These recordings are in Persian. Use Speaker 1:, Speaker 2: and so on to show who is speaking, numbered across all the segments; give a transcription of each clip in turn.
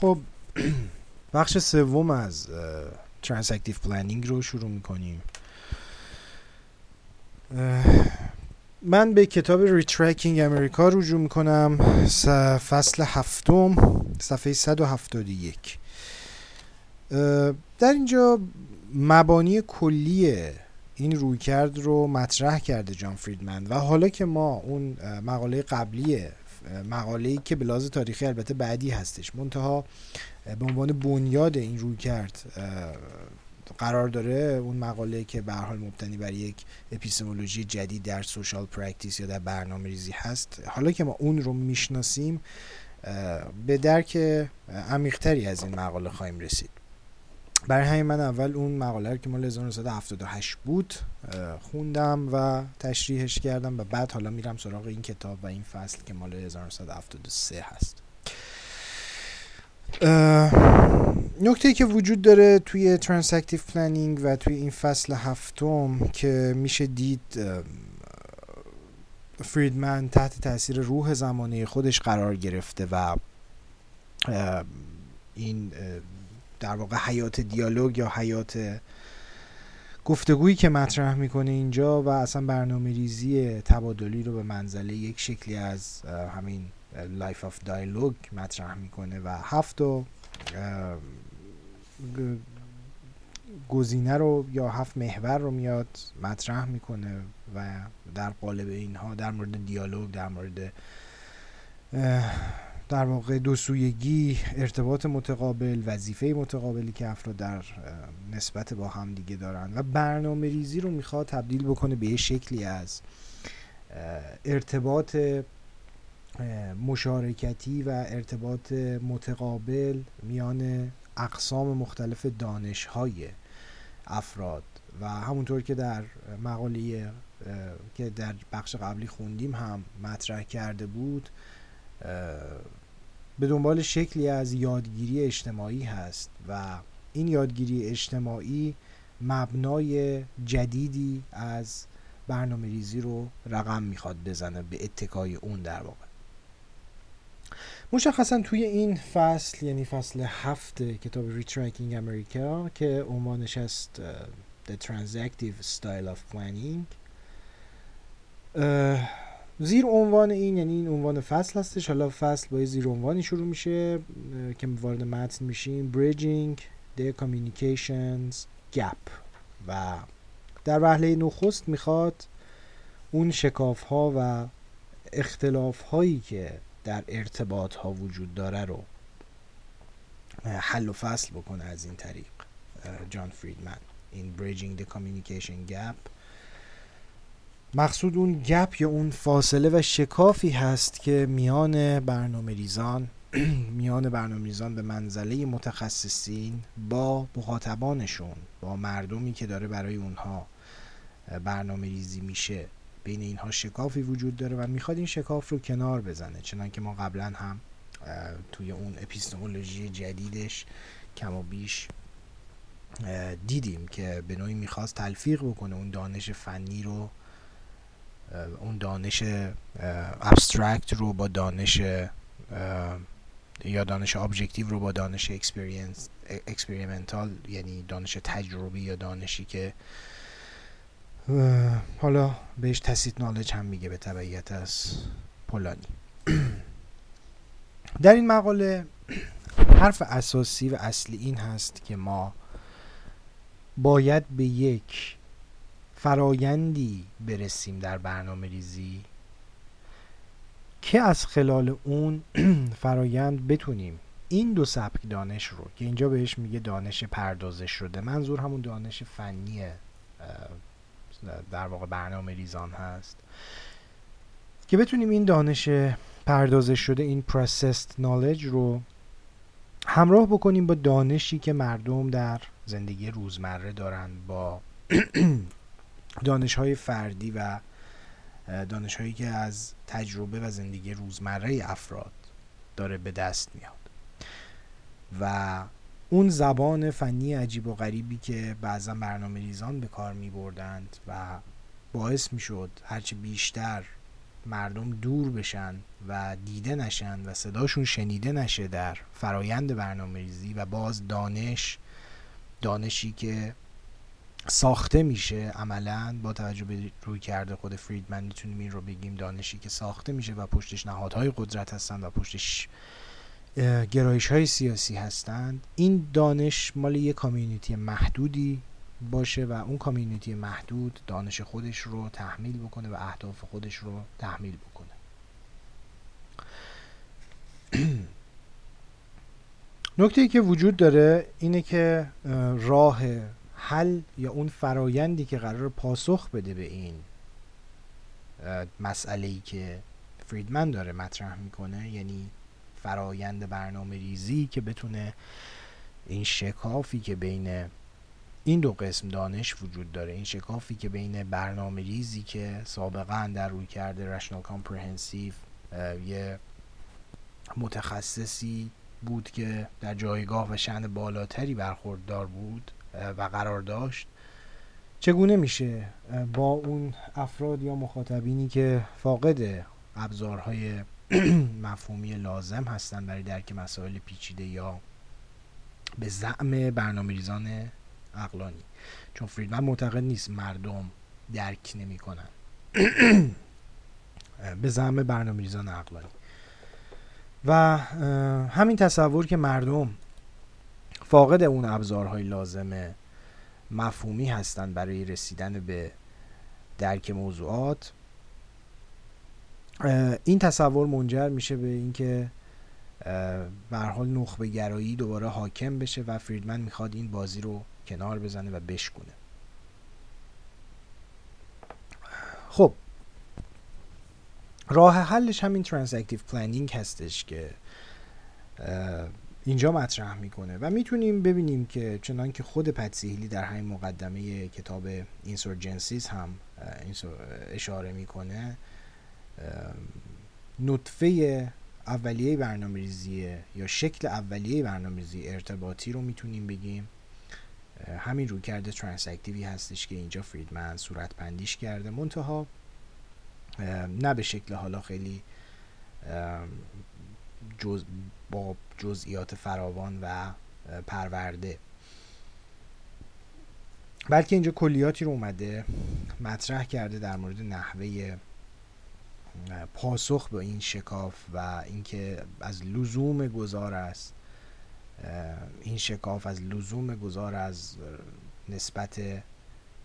Speaker 1: خب بخش سوم از transactive planning رو شروع می‌کنیم. من به کتاب Retracking America رجوع می‌کنم فصل هفتم صفحه 171 در اینجا مبانی کلی این رویکرد رو مطرح کرده جان فریدمن و حالا که ما اون مقاله قبلی مقاله ای که به لحاظ تاریخی البته بعدی هستش. منتها به عنوان بنیاد این رویکرد قرار داره اون مقاله که به حال مبتنی بر یک epistemology جدید در social practice یا در برنامه ریزی هست. حالا که ما اون رو می‌شناسیم به درک عمیقتری از این مقاله خواهیم رسید. برای همین من اول اون مقاله که مال 1978 بود خوندم و تشریحش کردم و بعد حالا میرم سراغ این کتاب و این فصل که مال 1973 هست. نکته که وجود داره توی transactive planning و توی این فصل هفتم که میشه دید فریدمن تحت تاثیر روح زمانه خودش قرار گرفته و این در واقع حیات دیالوگ یا حیات گفتگویی که مطرح می‌کنه اینجا و اصلا برنامه ریزی تبادلی رو به منزله یک شکلی از همین life of dialogue مطرح می‌کنه و هفت گزینه رو یا هفت محور رو میاد مطرح می‌کنه و در قالب اینها در مورد دیالوگ در مورد در واقع دو سویگی ارتباط متقابل وظیفه متقابلی که افراد در نسبت با هم دیگه دارن و برنامه ریزی رو می‌خواد تبدیل بکنه به یه شکلی از ارتباط مشارکتی و ارتباط متقابل میان اقسام مختلف دانش های افراد و همونطور که در مقاله که در بخش قبلی خوندیم هم مطرح کرده بود به دنبال شکلی از یادگیری اجتماعی هست و این یادگیری اجتماعی مبنای جدیدی از برنامه ریزی رو رقم می‌خواد بزنه به اتکای اون در واقع. مشخصا توی این فصل یعنی فصل هفت کتاب Retracking America که عنوانش است The Transactive Style of Planning زیر عنوان این یعنی این عنوان فصل هستش. حالا فصل با زیر عنوانی شروع میشه که وارد متن میشیم. Bridging the Communications Gap. و در وهله نخست می‌خواد اون شکاف ها و اختلاف هایی که در ارتباط ها وجود داره رو حل و فصل بکنه از این طریق جان فریدمن. این Bridging the Communication Gap مقصود اون گپ یا اون فاصله و شکافی هست که میان برنامه ریزان میان برنامه ریزان به منزله متخصصین با مخاطبانشون با مردمی که داره برای اونها برنامه ریزی میشه. بین اینها شکافی وجود داره و می‌خواد این شکاف رو کنار بزنه. چنان که ما قبلا هم توی اون اپیستمولوژی جدیدش کم و بیش دیدیم که به نوعی می‌خواست تلفیق بکنه اون دانش فنی رو اون دانش abstract رو با دانش یا دانش objective رو با دانش experimental یعنی دانش تجربی یا دانشی که حالا بهش tacit knowledge هم میگه به تبعیت از پولانی. در این مقاله حرف اساسی و اصلی این هست که ما باید به یک فرایندی برسیم در برنامه ریزی که از خلال اون فرایند بتونیم این دو سبک دانش رو که اینجا بهش میگه دانش پردازش شده منظور همون دانش فنی در واقع برنامه ریزان هست که بتونیم این دانش پردازش شده این processed knowledge رو همراه بکنیم با دانشی که مردم در زندگی روزمره دارن با دانش های فردی و دانش هایی که از تجربه و زندگی روزمره افراد داره به دست میاد. و اون زبان فنی عجیب و غریبی که بعضا برنامه ریزان به کار می بردند و باعث می شد هرچه بیشتر مردم دور بشن و دیده نشن و صداشون شنیده نشه در فرایند برنامه ریزی و باز دانش دانشی که ساخته میشه عملا با توجه به روی کرده خود فریدمن می‌تونیم این رو بگیم دانشی که ساخته میشه و پشتش نهادهای قدرت هستند و پشتش گرایش های سیاسی هستند. این دانش مال یه کامیونیتی محدودی باشه و اون کامیونیتی محدود دانش خودش رو تحمیل بکنه و اهداف خودش رو تحمیل بکنه. نکته که وجود داره اینه که راه حل یا اون فرایندی که قرار پاسخ بده به این مسئله ای که فریدمن داره مطرح می‌کنه یعنی فرایند برنامه ریزی که بتونه این شکافی که بین این دو قسم دانش وجود داره این شکافی که بین برنامه ریزی که سابقا در روی کرده رشنال کامپرهنسیو یه متخصصی بود که در جایگاه و شن بالاتری برخوردار بود و قرار داشت. چگونه میشه با اون افراد یا مخاطبینی که فاقد ابزارهای مفهومی لازم هستن برای درک مسائل پیچیده یا به زعم برنامه ریزان اقلانی چون فریدمن معتقد نیست مردم درک نمی‌کنن. به زعم برنامه ریزان اقلانی و همین تصور که مردم فاقد اون ابزارهای لازم مفهومی هستند برای رسیدن به درک موضوعات. این تصور منجر میشه به اینکه به حال نخبه گرایی دوباره حاکم بشه و فریدمن می‌خواد این بازی رو کنار بزنه و بشکونه. خب. راه حلش همین transactive planning هستش که اینجا مطرح می‌کنه و می‌تونیم ببینیم که چنان که خود پتسیهلی در همین مقدمه کتاب اینسورجنسیز هم اشاره می‌کنه نطفه اولیه برنامه یا شکل اولیه برنامه ارتباطی رو می‌تونیم بگیم. همین روی کرده ترانسکتیوی هستش که اینجا فریدمن صورت پندیش کرده. منتها نه به شکل حالا خیلی جز با جزئیات فراوان و پرورده. بلکه اینجا کلیاتی رو اومده مطرح کرده در مورد نحوه پاسخ به این شکاف و اینکه از لزوم گذار است این شکاف از لزوم گذار از نسبت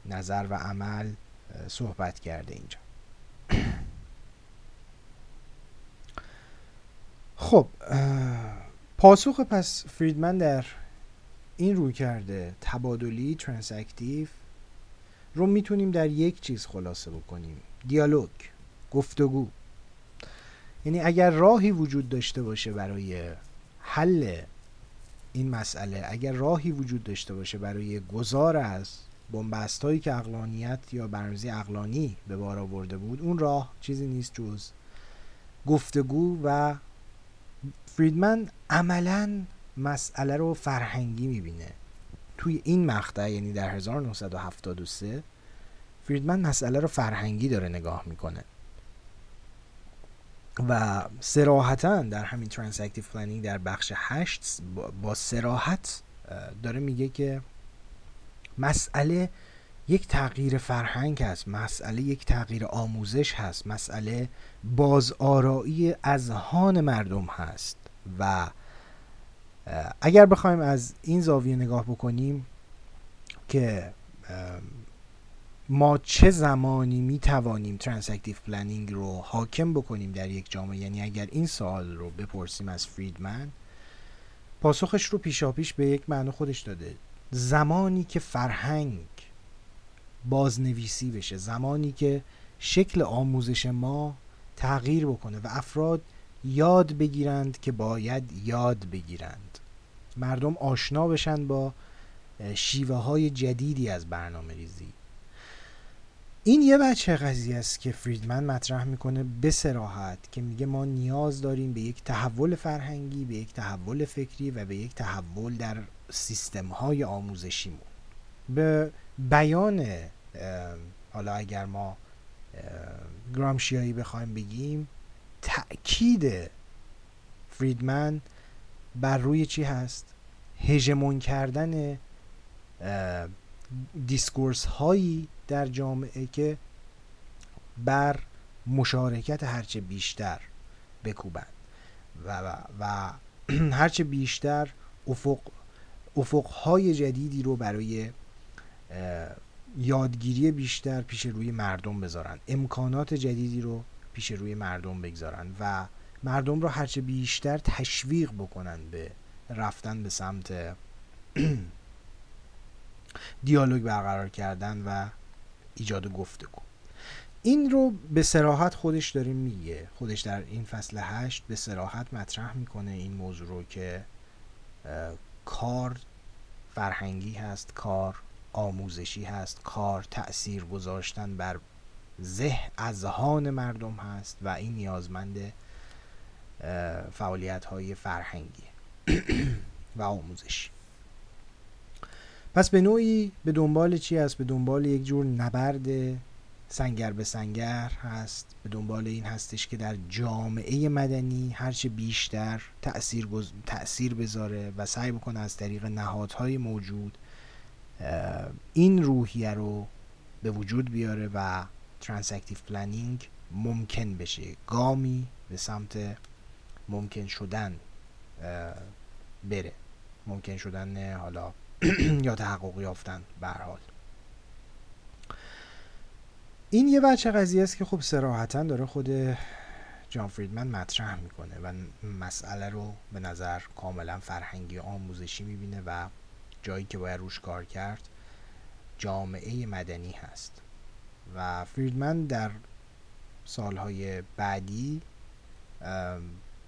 Speaker 1: نظر و عمل صحبت کرده اینجا. خب پاسخ پس فریدمن در این رویکرد تبادلی transactive رو می‌تونیم در یک چیز خلاصه بکنیم. دیالوگ گفتگو یعنی اگر راهی وجود داشته باشه برای حل این مسئله اگر راهی وجود داشته باشه برای گذار از بن‌بست هایی که عقلانیت یا برنامه‌ریزی عقلانی به بار آورده بود اون راه چیزی نیست جز گفتگو و فریدمن عملا مسئله رو فرهنگی می‌بینه. توی این مقطع یعنی در 1973 فریدمن مسئله رو فرهنگی داره نگاه می‌کنه. و صراحتا در همین transactive planning در بخش هشت با صراحت داره میگه که مسئله یک تغییر فرهنگ هست مسئله یک تغییر آموزش هست مسئله بازآرایی اذهان مردم هست. و اگر بخوایم از این زاویه نگاه بکنیم که ما چه زمانی می توانیم transactive planning رو حاکم بکنیم در یک جامعه یعنی اگر این سوال رو بپرسیم از فریدمن پاسخش رو پیشاپیش به یک معنی خودش داده. زمانی که فرهنگ بازنویسی بشه زمانی که شکل آموزش ما تغییر بکنه و افراد یاد بگیرند که باید یاد بگیرند. مردم آشنا بشن با شیوه های جدیدی از برنامه ریزی این یه بچه قضیه است که فریدمن مطرح می‌کنه به سراحت که میگه ما نیاز داریم به یک تحول فرهنگی به یک تحول فکری و به یک تحول در سیستم های آموزشیمون. به بیان حالا اگر ما گرامشیایی بخوایم بگیم تأکید فریدمن بر روی چی هست؟ هژمون کردن دیسکورس هایی در جامعه که بر مشارکت هرچه بیشتر بکوبند. و, و, و هرچه بیشتر افق افقهای جدیدی رو برای یادگیری بیشتر پیش روی مردم بذارن امکانات جدیدی رو پیش روی مردم بگذارن و مردم رو هرچه بیشتر تشویق بکنن به رفتن به سمت دیالوگ برقرار کردن و ایجاد گفتگو. این رو به سراحت خودش داره میگه. خودش در این فصل هشت به سراحت مطرح می‌کنه این موضوع رو که کار فرهنگی هست کار آموزشی هست کار تأثیر گذاشتن بر ذه اذهان مردم هست و این نیازمند فعالیت های فرهنگی و آموزشی پس به نوعی به دنبال چی هست؟ به دنبال یک جور نبرد سنگر به سنگر هست. به دنبال این هستش که در جامعه مدنی هرچه بیشتر تأثیر, تأثیر بذاره و سعی بکنه از طریق نهادهای موجود این روحیه رو به وجود بیاره و transactive planning ممکن بشه. گامی به سمت ممکن شدن بره. ممکن شدن حالا یا تحقق یافتن به حال. این یه بچه قضیه است که خب سراحتا داره خود جان فریدمن مطرح می‌کنه و مسئله رو به نظر کاملا فرهنگی آموزشی می‌بینه و جایی که باید روش کار کرد جامعه مدنی هست. و فریدمن در سالهای بعدی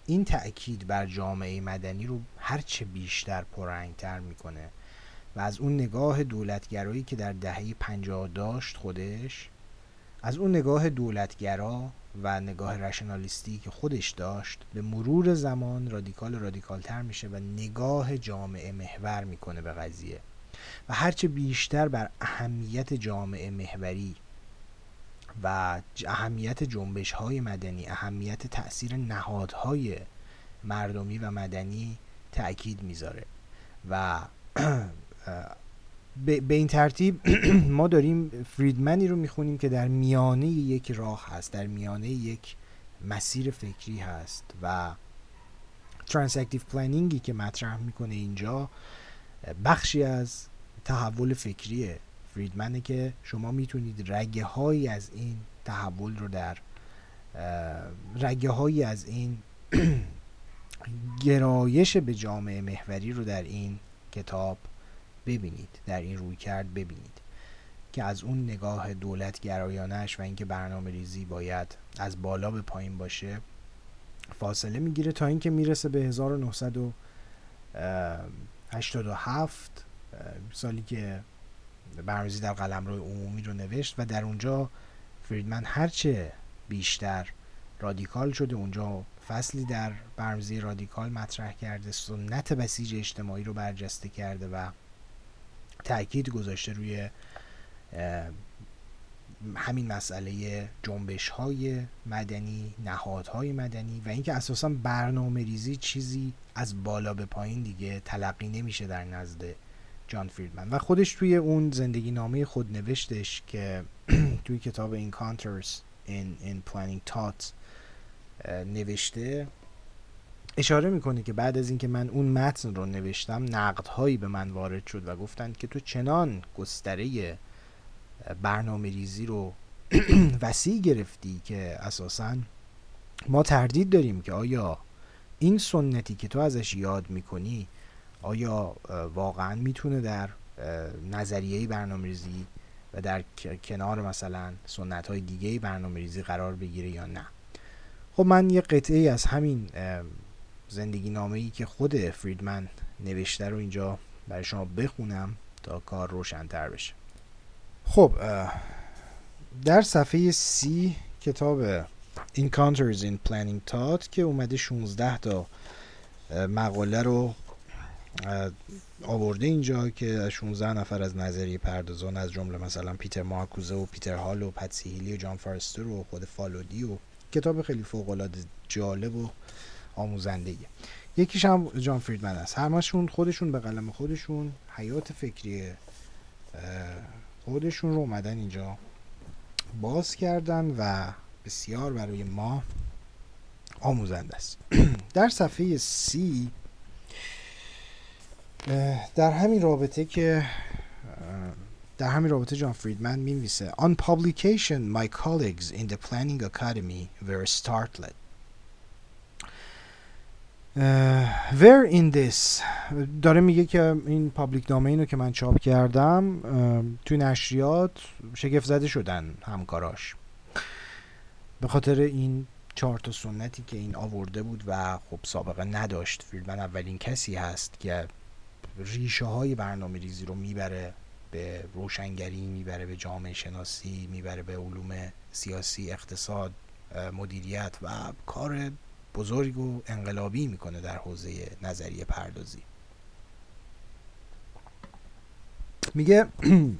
Speaker 1: این تأکید بر جامعه مدنی رو هرچه بیشتر پررنگتر می‌کنه و از اون نگاه دولتگرایی که در دهه پنجاه داشت خودش از اون نگاه دولتگرا و نگاه رشنالیستی که خودش داشت به مرور زمان رادیکال رادیکال تر میشه و نگاه جامعه محور می‌کنه به قضیه. و هرچه بیشتر بر اهمیت جامعه محوری و اهمیت جنبش های مدنی اهمیت تاثیر نهادهای مردمی و مدنی تأکید می‌ذاره. و به این ترتیب ما داریم فریدمنی رو می‌خونیم که در میانه یک راه هست در میانه یک مسیر فکری هست و transactive planning ی که مطرح می‌کنه اینجا بخشی از تحول فکری فریدمنه که شما می‌تونید رگه هایی از این تحول رو در رگه هایی از این گرایش به جامعه محوری رو در این کتاب ببینید در این روی کرد ببینید که از اون نگاه دولت گرایانش و اینکه برنامه ریزی باید از بالا به پایین باشه فاصله می‌گیره تا اینکه می‌رسه به 1987 سالی که برنامه‌ریزی در قلمرو عمومی رو نوشت و در اونجا فریدمن هرچه بیشتر رادیکال شده اونجا فصلی در برنامه‌ریزی رادیکال مطرح کرده سنت بسیج اجتماعی رو برجسته کرده و تاکید گذاشته روی همین مسئله جنبش های مدنی نهادهای مدنی و اینکه اساسا برنامه ریزی چیزی از بالا به پایین دیگه تلقی نمیشه در نزد جان فریدمن. و خودش توی اون زندگی نامه خود نوشتش که توی کتاب Encounters in, in Planning Thought نوشته اشاره می‌کنه که بعد از اینکه من اون متن رو نوشتم نقدهایی به من وارد شد و گفتند که تو چنان گستره برنامه ریزی رو وسیع گرفتی که اساسا ما تردید داریم که آیا این سنتی که تو ازش یاد می‌کنی آیا واقعا می‌تونه در نظریه برنامه ریزی و در کنار مثلا سنت های دیگه برنامه ریزی قرار بگیره یا نه؟ خب من یه قطعه از همین زندگی نامه ای که خود فریدمن نوشته رو اینجا برای شما بخونم تا کار روشنتر بشه. خب در صفحه سی کتاب Encounters in Planning Thought که اومده 16 تا مقاله رو آورده اینجا که 16 نفر از نظریه پردازان از جمله مثلا پیتر مارکوزه و پیتر هال و پتسی هیلی و جان فارستر و خود فالودی و کتاب خیلی فوق العاده جالب و آموزنده یکیش هم جان فریدمن است. همشون خودشون به قلم خودشون حیات فکری خودشون رو اومدن اینجا باز کردن و بسیار برای ما آموزنده است. در صفحه سی در همین رابطه که در همین رابطه جان فریدمن می On publication my colleagues in the planning academy were startled. Where in this? داره میگه که این پابلیک نامه رو که من چاپ کردم توی نشریات شگفت زده شدن همکاراش. به خاطر این چهار تا سنتی که این آورده بود و خب سابقه نداشت. فیلمن اولین کسی هست که ریشه های برنامه ریزی رو می‌بره به روشنگری می‌بره به جامعه شناسی می‌بره به علوم سیاسی اقتصاد مدیریت و کار بزرگ و انقلابی می‌کنه در حوزه نظریه پردازی. میگه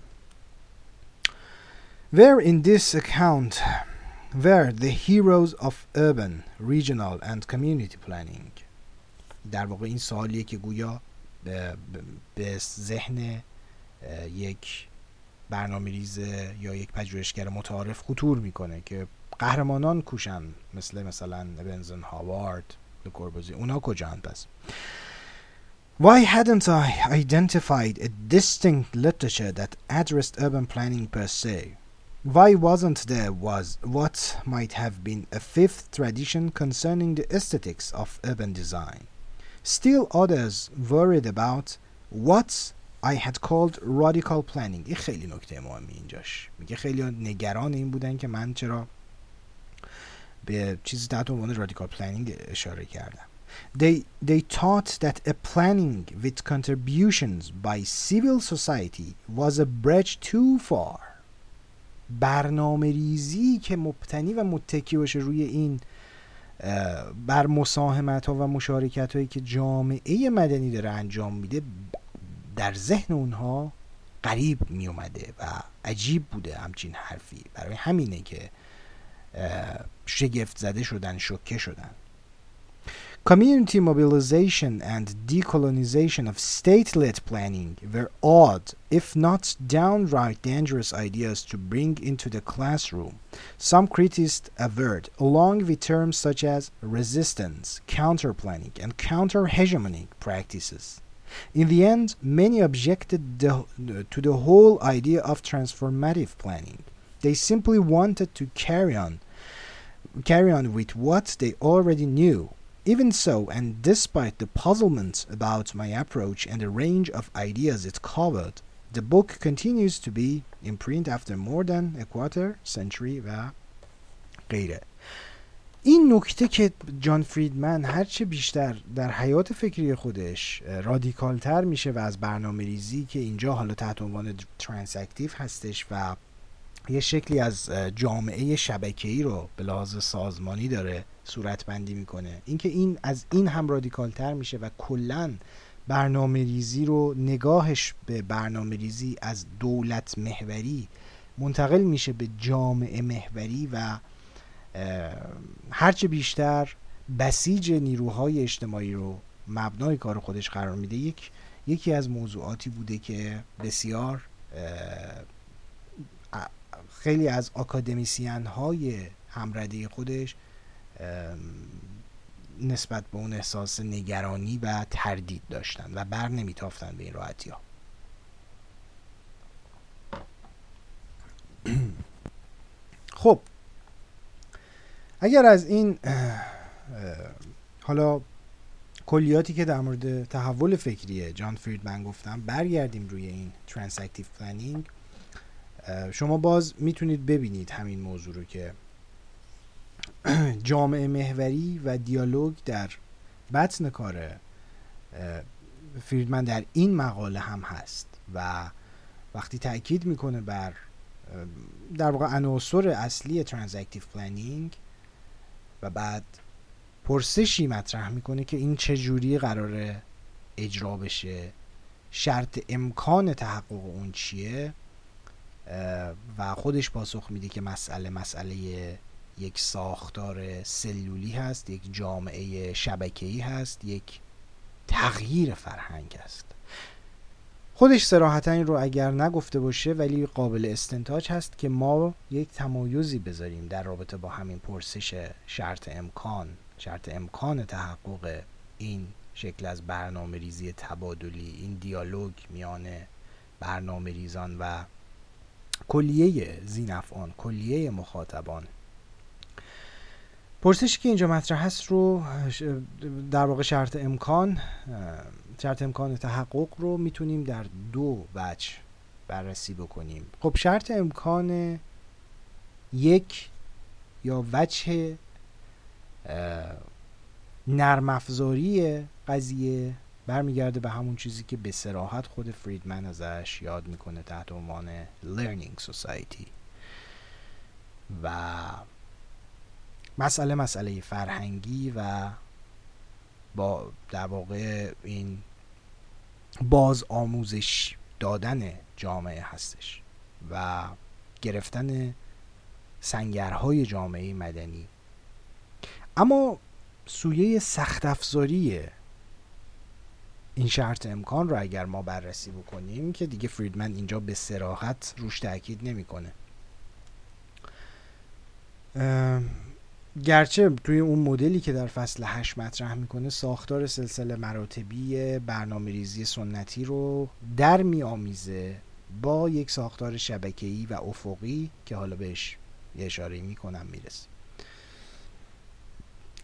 Speaker 1: Where in this account were the heroes of urban, regional and community planning? در واقع این سوالیه که گویا به ذهن یک برنامه یا یک پژوهشگر متعارف خطور می‌کنه که قهرمانان کوشن مثل مثلا بنزن هاوارد کوربوزی اونا کجان پس Why hadn't I identified a distinct literature that addressed urban planning per se? Why wasn't there was what might have been a fifth tradition concerning the aesthetics of urban design? Still others worried about what I had called radical planning. این خیلی نکته مهمی اینجاش. میگه خیلی نگران این بودن که من چرا به چیزی تحت عنوان رادیکال پلانینگ اشاره کردم they, they taught that a planning with contributions by civil society was a bridge too far برنامه ریزی که مبتنی و متکی باشه روی این بر مساهمت ها و مشارکت هایی که جامعه مدنی داره انجام میده در ذهن اونها قریب می اومده و عجیب بوده همچین حرفی. برای همینه که شگفت زده شدن شکه شدن. Community mobilization and decolonization of state-led planning were odd, if not downright dangerous ideas to bring into the classroom. Some critics averred, along with terms such as resistance, counter-planning, and counter-hegemonic practices. In the end, many objected the, to the whole idea of transformative planning. They simply wanted to carry on carry on with what they already knew. Even so, and despite the puzzlement about my approach and the range of ideas it covered, the book continues to be in print after more than a quarter century و غیره این نکته که جان فریدمن هرچه بیشتر در حیات فکری خودش رادیکالتر میشه و از برنامه ریزی که اینجا حالا تحت عنوان transactive هستش و یه شکلی از جامعه شبکه‌ای رو به لحاظ سازمانی داره صورت بندی می‌کنه. اینکه این از این هم رادیکالتر میشه و کلا برنامه ریزی رو نگاهش به برنامه ریزی از دولت محوری منتقل میشه به جامعه محوری و هرچه بیشتر بسیج نیروهای اجتماعی رو مبنای کار خودش قرار میده. یک یکی از موضوعاتی بوده که بسیار خیلی از اکادمیسیان های همرده خودش نسبت به اون احساس نگرانی و تردید داشتن و بر نمیتافتن به این راحتی ها خب اگر از این حالا کلیاتی که در مورد تحول فکری جان فریدمن گفتم برگردیم روی این transactive planning شما باز می‌تونید ببینید همین موضوع رو که جامعه محوری و دیالوگ در بطن کار فریدمن در این مقاله هم هست و وقتی تاکید می‌کنه بر در واقع عناصر اصلی transactive planning و بعد پرسشی مطرح می‌کنه که این چه جوری قراره اجرا بشه شرط امکان تحقق اون چیه و خودش پاسخ میده که مسئله مسئله یک ساختار سلولی هست یک جامعه شبکه‌ای هست یک تغییر فرهنگ است. خودش سراحتا این رو اگر نگفته باشه ولی قابل استنتاج هست که ما یک تمایزی بذاریم در رابطه با همین پرسش شرط امکان. شرط امکان تحقق این شکل از برنامه ریزی تبادلی این دیالوگ میان برنامه ریزان و کلیه زینفعان کلیه مخاطبان. پرسشی که اینجا مطرح هست رو در واقع شرط امکان شرط امکان تحقق رو می‌تونیم در دو وجه بررسی بکنیم. خب شرط امکان یک یا وجه نرم افزاری قضیه برمیگرده به همون چیزی که به سراحت خود فریدمن ازش یاد می‌کنه تحت عنوان Learning Society. و مسئله مسئله فرهنگی و با در واقع این باز آموزش دادن جامعه هستش و گرفتن سنگرهای جامعه مدنی. اما سویه سخت افزاری این شرط امکان رو اگر ما بررسی بکنیم که دیگه فریدمن اینجا به سراحت روش تاکید نمی‌کنه. گرچه توی اون مدلی که در فصل 8 مطرح می‌کنه ساختار سلسله مراتبی برنامه ریزی سنتی رو در میآمیزه با یک ساختار شبکه‌ای و افقی که حالا بهش یه اشاره می‌کنم می‌رسه.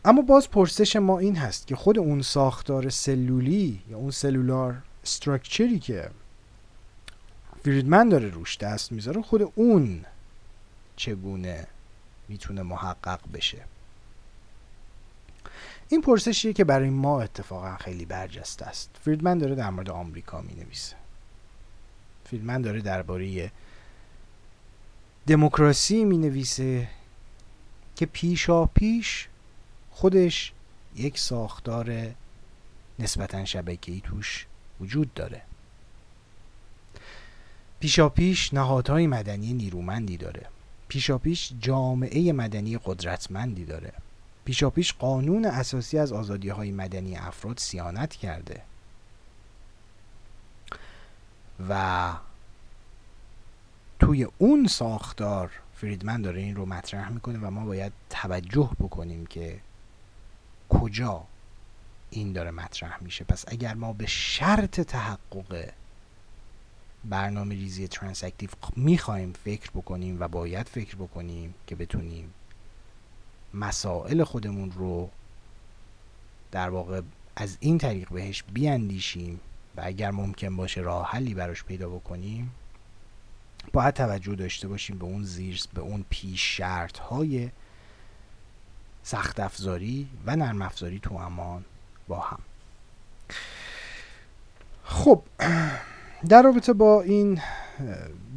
Speaker 1: اما باز پرسش ما این هست که خود اون ساختار سلولی یا اون سلولار استرکچری که فریدمن داره روش دست می‌ذاره خود اون چگونه می‌تونه محقق بشه؟ این پرسشیه که برای ما اتفاقا خیلی برجسته است. فریدمن داره در مورد آمریکا می نویسه فریدمن داره درباره دموکراسی می نویسه که پیشا پیش خودش یک ساختار نسبتا شبکه‌ای توش وجود داره. پیشاپیش نهادهای مدنی نیرومندی داره. پیشاپیش جامعه مدنی قدرتمندی داره. پیشاپیش قانون اساسی از آزادی های مدنی افراد سیانت کرده. و توی اون ساختار فریدمن داره این رو مطرح می‌کنه و ما باید توجه بکنیم که کجا این داره مطرح میشه؟ پس اگر ما به شرط تحقق برنامه ریزی ترانسکتیو می‌خوایم فکر بکنیم و باید فکر بکنیم که بتونیم مسائل خودمون رو در واقع از این طریق بهش بیاندیشیم و اگر ممکن باشه راه حلی براش پیدا بکنیم باید توجه داشته باشیم به اون زیر به اون پیش شرط های سخت افزاری و نرم افزاری تو امان با هم. خب در رابطه با این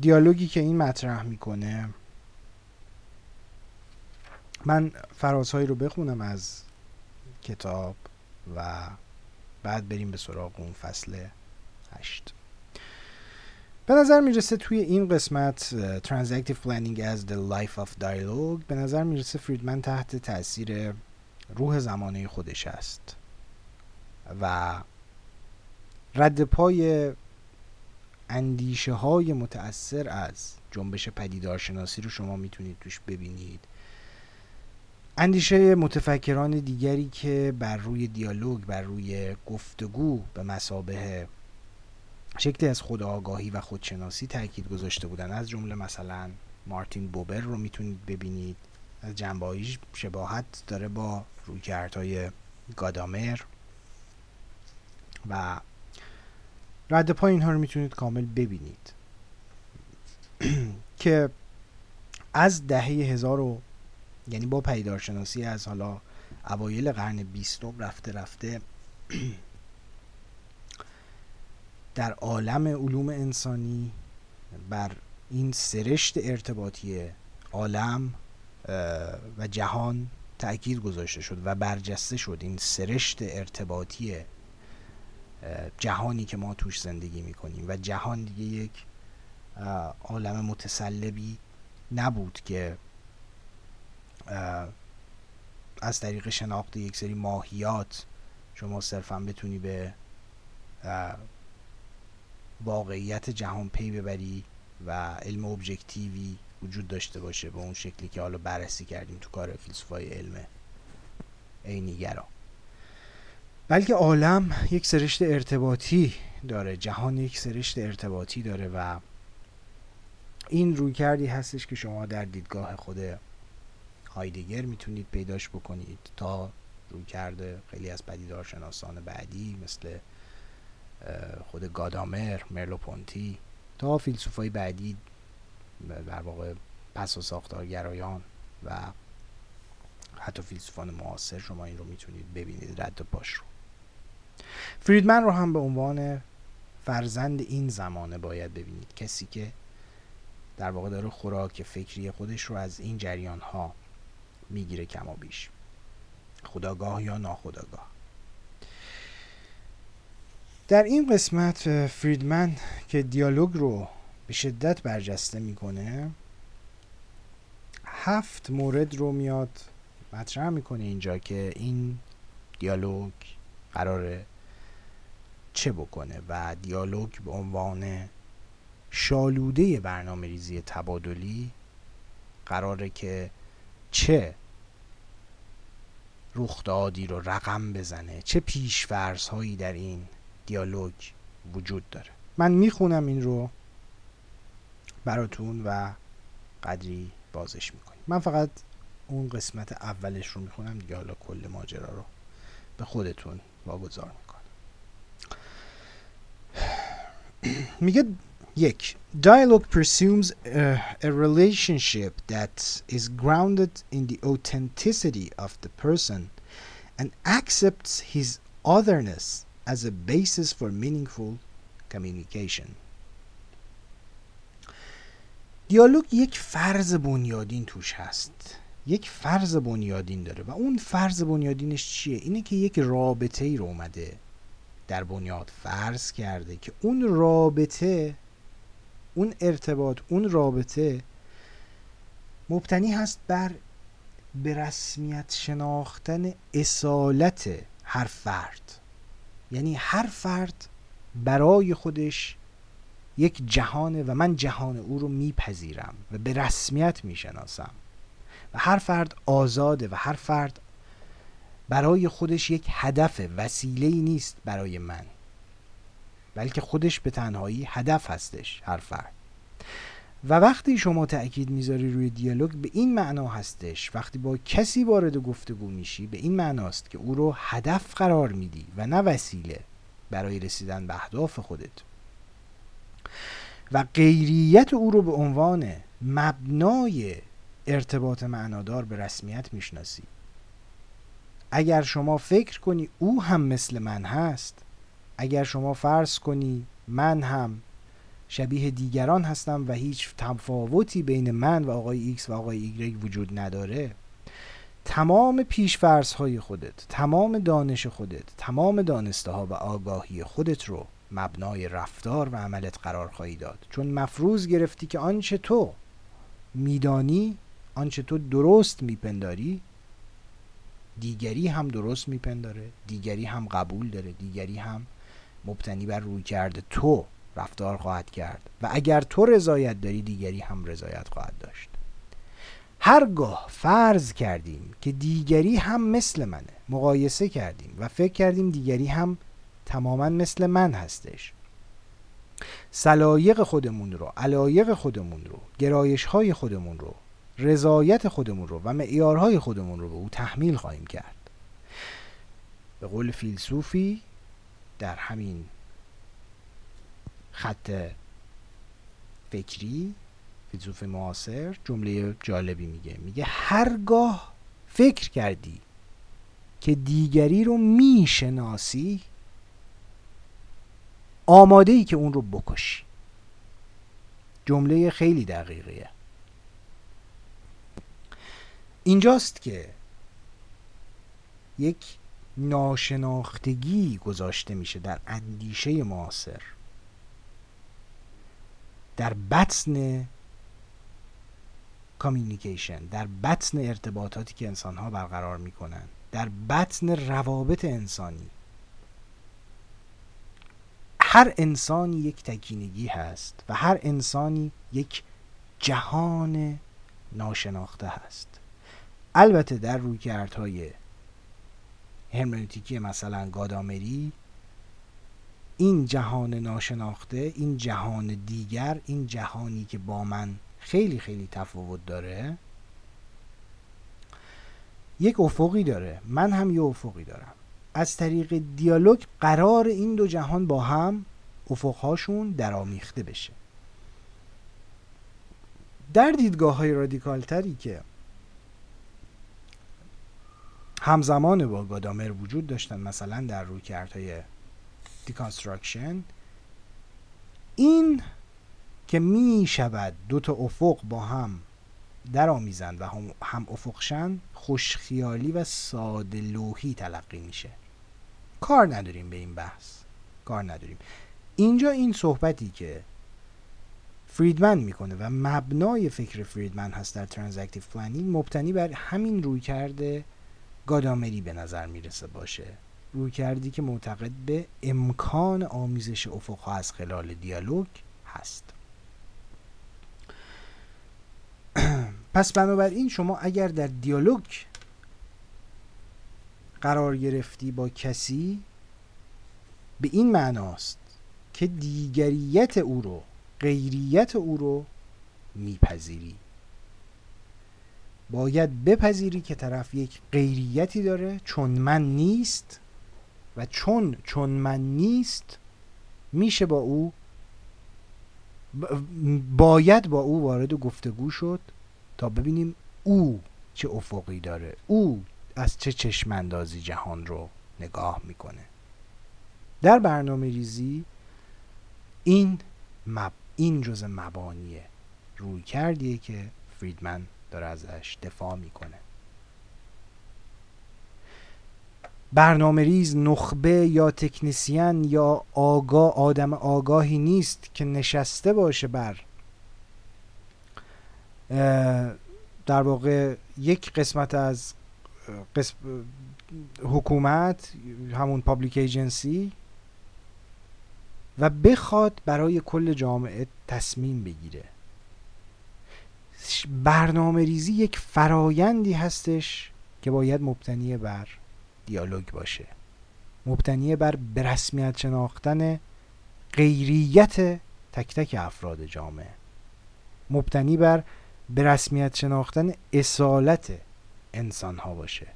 Speaker 1: دیالوگی که این مطرح می‌کنه من فرازهایی رو بخونم از کتاب و بعد بریم به سراغ اون فصل هشت. به نظر می‌رسه توی این قسمت Transactive Planning as the Life of Dialogue به نظر می‌رسه فریدمن تحت تاثیر روح زمانه خودش است. و رد پای اندیشه های متأثر از جنبش پدیدارشناسی رو شما می‌تونید توش ببینید. اندیشه متفکران دیگری که بر روی دیالوگ بر روی گفتگو به مسابه شکلی از خودآگاهی و خودشناسی تاکید گذاشته بودن. از جمله مثلا مارتین بوبر رو می‌تونید ببینید. از جنباییش شباهت داره با رویکردهای گادامر. و رد پای اینها رو می‌تونید کامل ببینید. که از دهه هزار و یعنی با پیدارشناسی از حالا اوایل قرن بیستم رفته رفته در عالم علوم انسانی بر این سرشت ارتباطی عالم و جهان تاکید گذاشته شد و برجسته شد این سرشت ارتباطی جهانی که ما توش زندگی می‌کنیم. و جهان دیگه یک عالم متسلبی نبود که از طریق شناخت یک سری ماهیات شما صرفا بتونی به واقعیت جهان پی ببری و علم ابجکتیوی وجود داشته باشه به اون شکلی که حالا بررسی کردیم تو کار فیلسوفای علم عینیگرا بلکه عالم یک سرشت ارتباطی داره جهان یک سرشت ارتباطی داره و این روی کردی هستش که شما در دیدگاه خود هایدگر می‌تونید پیداش بکنید تا روی کرده خیلی از پدیدارشناسان بعدی مثل خود گادامر مرلو پونتی تا فیلسوفای بعدی در واقع پس و ساختارگرایان و حتی فیلسوفان معاصر شما این رو می‌تونید ببینید رد پاش رو. فریدمن رو هم به عنوان فرزند این زمانه باید ببینید. کسی که در واقع داره خوراک فکری خودش رو از این جریان ها می‌گیره کما بیش خداگاه یا ناخداگاه. در این قسمت فریدمن که دیالوگ رو به شدت برجسته می‌کنه هفت مورد رو میاد مطرح می‌کنه اینجا که این دیالوگ قراره چه بکنه و دیالوگ به عنوان شالوده برنامه ریزی تبادلی قراره که چه رخدادی رو رقم بزنه چه پیشفرض هایی در این دیالوگ وجود داره. من می‌خونم این رو براتون و قدری بازش می‌کنیم. من فقط اون قسمت اولش رو می‌خونم دیگه حالا کل ماجرا رو به خودتون واگذار می‌کنم. میگه یک Dialogue presumes a, a relationship that is grounded in the authenticity of the person and accepts his otherness as a basis for meaningful communication. دیالوگ یک فرض بنیادین توش هست. یک فرض بنیادین داره و اون فرض بنیادینش چیه؟ اینه که یک رابطه ای رو اومده در بنیاد فرض کرده که اون رابطه اون ارتباط اون رابطه مبتنی هست بر به رسمیت شناختن اصالت هر فرد. یعنی هر فرد برای خودش یک جهانه و من جهان او رو میپذیرم و به رسمیت می‌شناسم. و هر فرد آزاده و هر فرد برای خودش یک هدف وسیله نیست برای من بلکه خودش به تنهایی هدف هستش هر فرد. و وقتی شما تأکید می‌ذاری روی دیالوگ به این معنا هستش. وقتی با کسی وارد گفتگو میشی به این معناست که او رو هدف قرار میدی و نه وسیله برای رسیدن به اهداف خودت. و غیریت او رو به عنوان مبنای ارتباط معنادار به رسمیت می‌شناسی. اگر شما فکر کنی او هم مثل من هست اگر شما فرض کنی من هم شبیه دیگران هستم و هیچ تفاوتی بین من و آقای X و آقای Y وجود نداره. تمام پیشفرض های خودت تمام دانش خودت تمام دانسته ها و آگاهی خودت رو مبنای رفتار و عملت قرار خواهی داد. چون مفروض گرفتی که آنچه تو میدانی آنچه تو درست میپنداری دیگری هم درست میپنداره دیگری هم قبول داره دیگری هم مبتنی بر روی کرده تو. رفتار خواهد کرد و اگر تو رضایت داری دیگری هم رضایت خواهد داشت. هرگاه فرض کردیم که دیگری هم مثل منه مقایسه کردیم و فکر کردیم دیگری هم تماما مثل من هستش. سلایق خودمون رو علایق خودمون رو گرایش های خودمون رو رضایت خودمون رو و معیارهای خودمون رو به او تحمیل خواهیم کرد. به قول فیلسوفی در همین خط فکری فیلسوف معاصر جمله جالبی میگه. میگه هرگاه فکر کردی که دیگری رو می‌شناسی آماده ای که اون رو بکشی. جمله خیلی دقیقیه. اینجاست که یک ناشناختگی گذاشته میشه در اندیشه معاصر. در بطن کامیونیکیشن در بطن ارتباطاتی که انسان ها برقرار می‌کنن در بطن روابط انسانی. هر انسانی یک تکینگی هست و هر انسانی یک جهان ناشناخته هست. البته در رویکردهای هرمنوتیکی مثلا گادامری این جهان ناشناخته این جهان دیگر این جهانی که با من خیلی خیلی تفاوت داره یک افقی داره. من هم یه افقی دارم. از طریق دیالوگ قرار این دو جهان با هم افقهاشون درآمیخته بشه. در دیدگاه های رادیکال تری که همزمان با گادامر وجود داشتن مثلا در رویه های deconstruction این که می شود دو تا افق با هم در آمیزند و هم, هم افق شن خوشخیالی و ساده لوحی تلقی میشه. کار نداریم به این بحث. کار نداریم. اینجا این صحبتی که فریدمن می‌کنه و مبنای فکر فریدمن هست در transactive planning مبتنی بر همین رویکرد گادامری به نظر می‌رسه باشه. رویکردی که معتقد به امکان آمیزش افقها از خلال دیالوگ هست. پس بنابراین شما اگر در دیالوگ قرار گرفتی با کسی به این معناست که دیگریت او رو غیریت او رو میپذیری. باید بپذیری که طرف یک غیریتی داره چون من نیست و چون چون من نیست میشه با او باید با او وارد گفتگو شد تا ببینیم او چه افقی داره. او از چه چشماندازی جهان رو نگاه می‌کنه. در برنامه ریزی این مب... این جز مبانی روی کردیه که فریدمن داره ازش دفاع می‌کنه. برنامه ریز نخبه یا تکنیسیان یا آگاه آدم آگاهی نیست که نشسته باشه بر در واقع یک قسمت از قسم حکومت همون پابلیک ایجنسی و بخواد برای کل جامعه تصمیم بگیره. برنامه ریزی یک فرایندی هستش که باید مبتنی بر دیالوگ باشه. مبتنی بر برسمیت شناختن غیریت تک تک افراد جامعه. مبتنی بر برسمیت شناختن اصالت انسان ها باشه.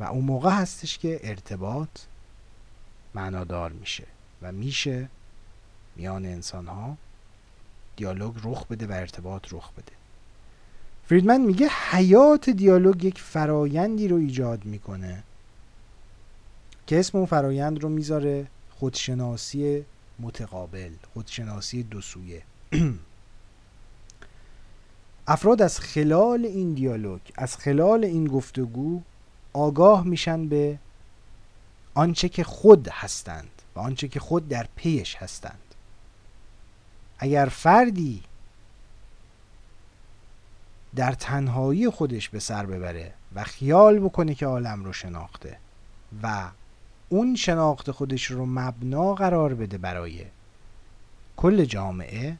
Speaker 1: و اون موقع هستش که ارتباط معنادار میشه و میشه میان انسان ها دیالوگ رخ بده و ارتباط رخ بده. فریدمن میگه حیات دیالوگ یک فرایندی رو ایجاد می‌کنه که اسم اون فرایند رو می‌ذاره خودشناسی متقابل خودشناسی دو سویه. افراد از خلال این دیالوگ از خلال این گفتگو آگاه میشن به آنچه که خود هستند و آنچه که خود در پیش هستند. اگر فردی در تنهایی خودش به سر ببره و خیال بکنه که عالم رو شناخته و اون شناخت خودش رو مبنا قرار بده برای کل جامعه.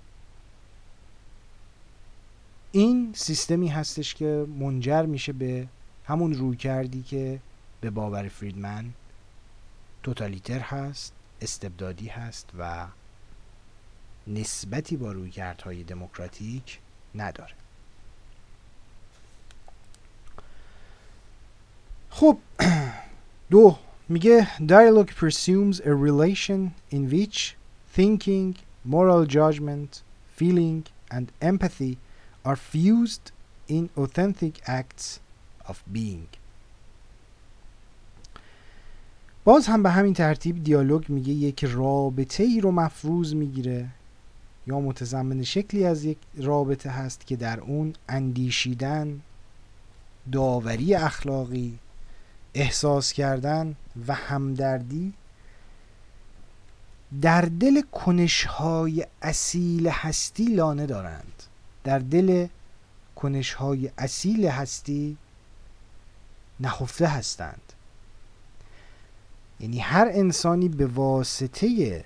Speaker 1: این سیستمی هستش که منجر میشه به همون روی کردی که به باور فریدمن توتالیتر هست استبدادی هست و نسبتی با رویکردهای دموکراتیک نداره. خب دو میگه dialogue presumes a relation in which thinking, moral judgment, feeling and empathy are fused in authentic acts of being. باز هم به همین ترتیب دیالوگ میگه یک رابطه ای رو مفروض می‌گیره یا متضمن شکلی از یک رابطه هست که در اون اندیشیدن داوری اخلاقی احساس کردن و همدردی در دل کنشهای اصیل هستی لانه دارند. در دل کنشهای اصیل هستی نخفته هستند. یعنی هر انسانی به واسطه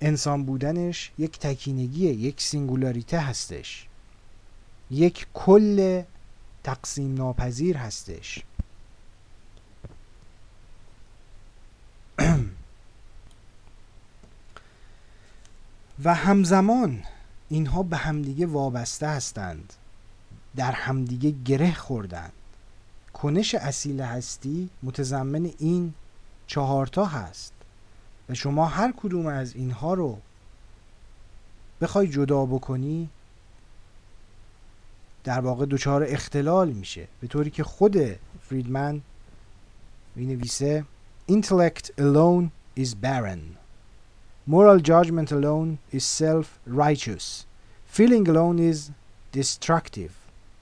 Speaker 1: انسان بودنش یک تکینگیه یک سینگولاریته هستش. یک کل تقسیم ناپذیر هستش. و همزمان اینها به همدیگه وابسته هستند. در همدیگه گره خوردند. کنش اصیل هستی متضمن این چهارتا هست. و شما هر کدوم از اینها رو بخوای جدا بکنی در واقع دچار اختلال میشه به طوری که خود فریدمن می نویسه intellect alone is barren moral judgment alone is self-righteous feeling alone is destructive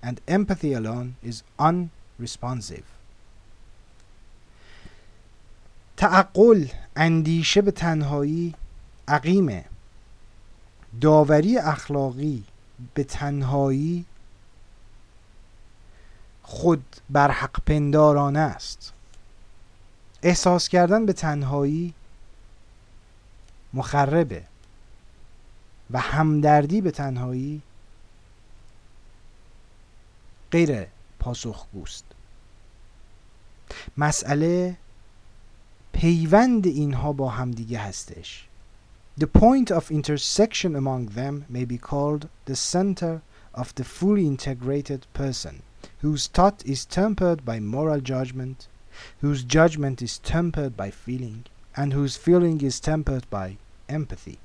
Speaker 1: and empathy alone is unresponsive تعقل اندیشه به تنهایی عقیمه داوری اخلاقی به تنهایی خود بر حق پندارانه است. احساس کردن به تنهایی مخربه و همدردی به تنهایی غیر پاسخگوست. مسئله پیوند اینها با همدیگه هستش. The point of intersection among them may be called the center of the fully integrated person. Whose thought is tempered by moral judgment whose judgment is tempered by feeling and whose feeling is tempered by empathy.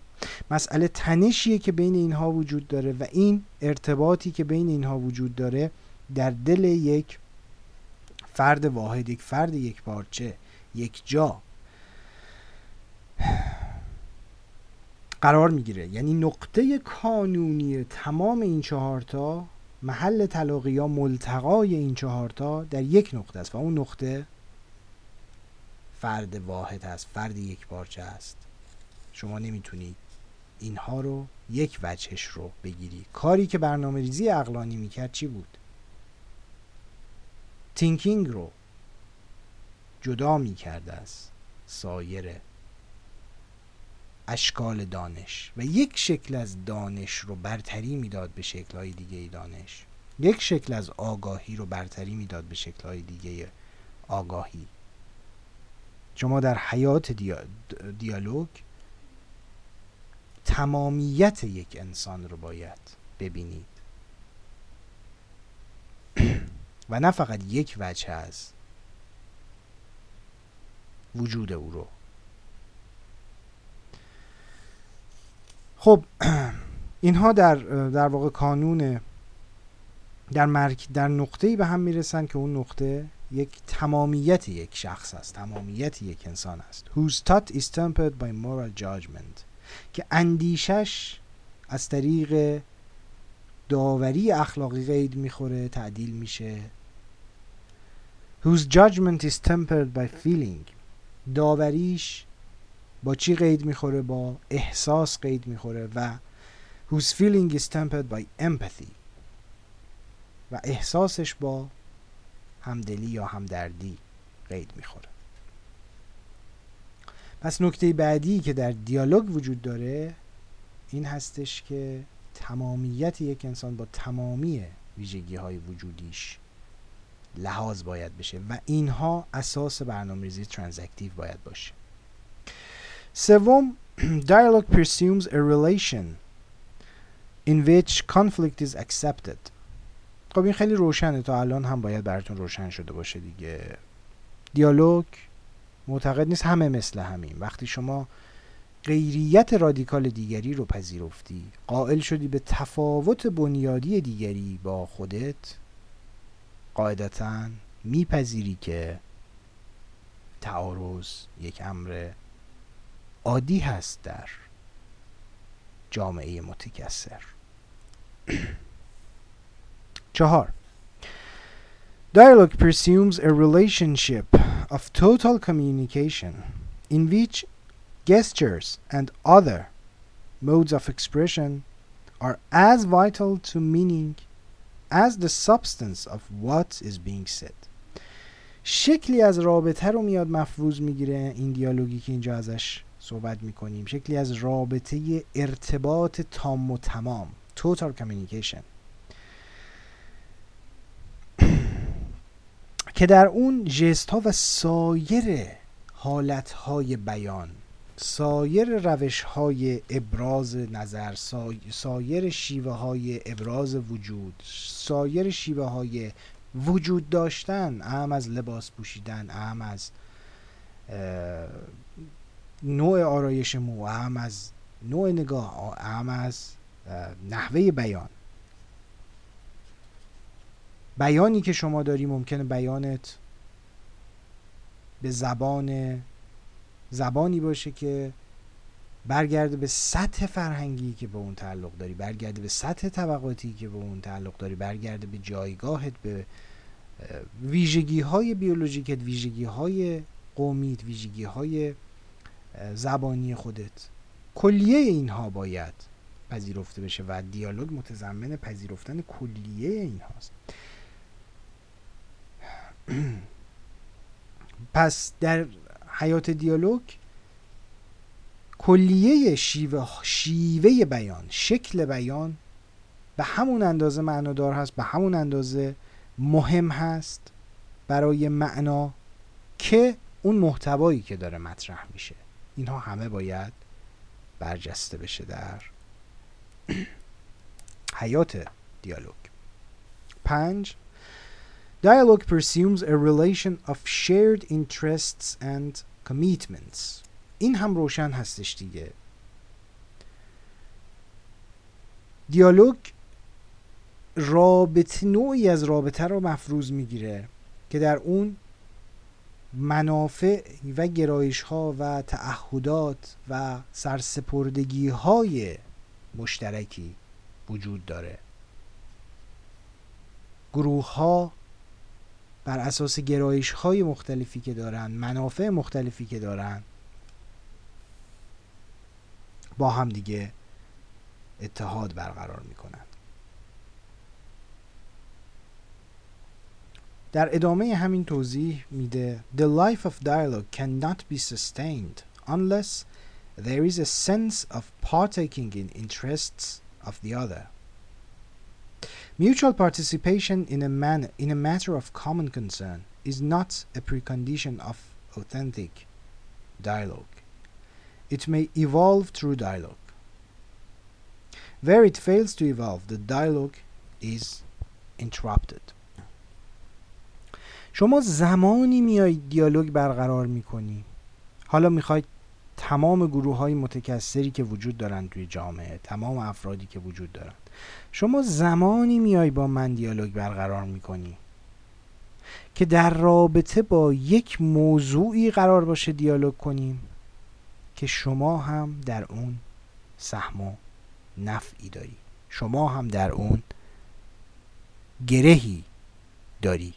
Speaker 1: مسئله تنشیه که بین اینها وجود داره و این ارتباطی که بین اینها وجود داره در دل یک فرد واحد یک فرد یک پارچه یک جا قرار می‌گیره. یعنی نقطه کانونی تمام این چهارتا محل تلاقی یا ملتقای این چهارتا در یک نقطه است و اون نقطه فرد واحد هست فرد یک پارچه است. شما نمی‌تونید اینها رو یک وجهش رو بگیری. کاری که برنامه ریزی اقلانی می‌کرد چی بود؟ تینکینگ رو جدا می‌کرد از سایر اشکال دانش و یک شکل از دانش رو برتری می‌داد به شکلهای دیگه دانش. یک شکل از آگاهی رو برتری می‌داد به شکلهای دیگه آگاهی. شما در حیات دیالوگ تمامیت یک انسان رو باید ببینید. و نه فقط یک وجه از وجود او رو. خب اینها در در واقع کانون در مرک در نقطه‌ای به هم می‌رسن که اون نقطه یک تمامیت یک شخص است تمامیت یک انسان است. Whose thought is tempered by moral judgment. که اندیشش از طریق داوری اخلاقی قید می‌خوره تعدیل میشه. Whose judgment is tempered by feeling. داوریش با چی قید می‌خوره؟ با احساس قید می‌خوره. و whose feeling is tempered by empathy. و احساسش با همدلی یا همدردی قید می‌خوره. پس نکته بعدی که در دیالوگ وجود داره این هستش که تمامیت یک انسان با تمامی ویژگی های وجودیش لحاظ باید بشه و اینها اساس برنامه‌ریزی ترانزکتیو باید باشه. سوم dialogue presumes a relation in which conflict is accepted. خب این خیلی روشنه. تا الان هم باید براتون روشن شده باشه دیگه. دیالوگ معتقد نیست. همه مثل همین وقتی شما غیریت رادیکال دیگری رو پذیرفتی قائل شدی به تفاوت بنیادی دیگری با خودت قاعدتا میپذیری که تعارض یک امر عادی هست در جامعه متکثر چهار Dialogue presumes a relationship of total communication in which gestures and other modes of expression are as vital to meaning as the substance of what is being said شکلی از رابطه رو میاد مفروض می‌گیره این دیالوگی که اینجا ازش صحبت می‌کنیم. شکلی از رابطه ارتباط تام و تمام. Total communication. که در اون جست ها و سایر حالت های بیان سایر روش های ابراز نظر سایر شیوه های ابراز وجود سایر شیوه های وجود داشتن اهم از لباس پوشیدن اهم از نوع آرایش مو اهم از نوع نگاه اهم از نحوه بیان. بیانی که شما داری ممکنه بیانت به زبان زبانی باشه که برگرده به سطح فرهنگی که به اون تعلق داری برگرده به سطح طبقاتی که به اون تعلق داری برگرده به جایگاهت به ویژگی های بیولوژیکت ویژگی های قومیت ویژگی های زبانی خودت. کلیه اینها باید پذیرفته بشه و دیالوگ متضمن پذیرفتن کلیه این هاست پس در حیات دیالوگ کلیه شیوه, شیوه بیان شکل بیان به همون اندازه معنادار هست به همون اندازه مهم هست برای معنا که اون محتوایی که داره مطرح میشه. اینها همه باید برجسته بشه در حیات دیالوگ. پنج Dialogue presumes a relation of shared interests and commitments. این هم روشن هستش دیگه. دیالوگ رابطه نوعی از رابطه رو مفروض می‌گیره که در اون منافع و گرایش ها و تعهدات و سرسپردگی های مشترکی وجود داره. گروه ها بر اساس گرایش های مختلفی که دارن منافع مختلفی که دارن با هم دیگه اتحاد برقرار می‌کنن. در ادامه همین توضیح میده The life of dialogue cannot be sustained unless there is a sense of partaking in interests of the other. Mutual participation in a, man, in a matter of common concern is not a precondition of authentic dialogue. It may evolve through dialogue. Where it fails to evolve, the dialogue is interrupted. شما زمانی میای دیالوگ برقرار می‌کنی؟ حالا می‌خواید تمام گروه های متکثری که وجود دارن توی جامعه تمام افرادی که وجود دارن شما زمانی میای با من دیالوگ برقرار می‌کنی که در رابطه با یک موضوعی قرار باشه دیالوگ کنیم که شما هم در اون سهم و نفعی داری؟ شما هم در اون گرهی داری؟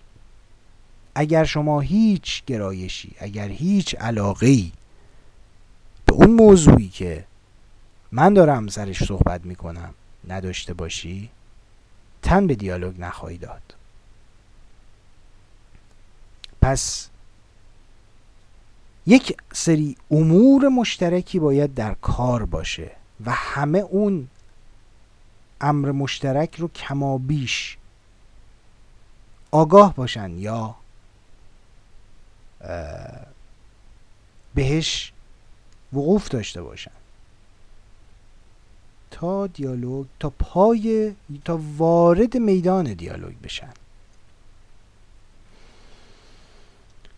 Speaker 1: اگر شما هیچ گرایشی اگر هیچ علاقه به اون موضوعی که من دارم سرش صحبت می‌کنم نداشته باشی تن به دیالوگ نخواهی داد. پس یک سری امور مشترکی باید در کار باشه و همه اون امر مشترک رو کمابیش آگاه باشن یا بهش وقوف داشته باشن. تا دیالوگ تا پای تا وارد میدان دیالوگ بشن.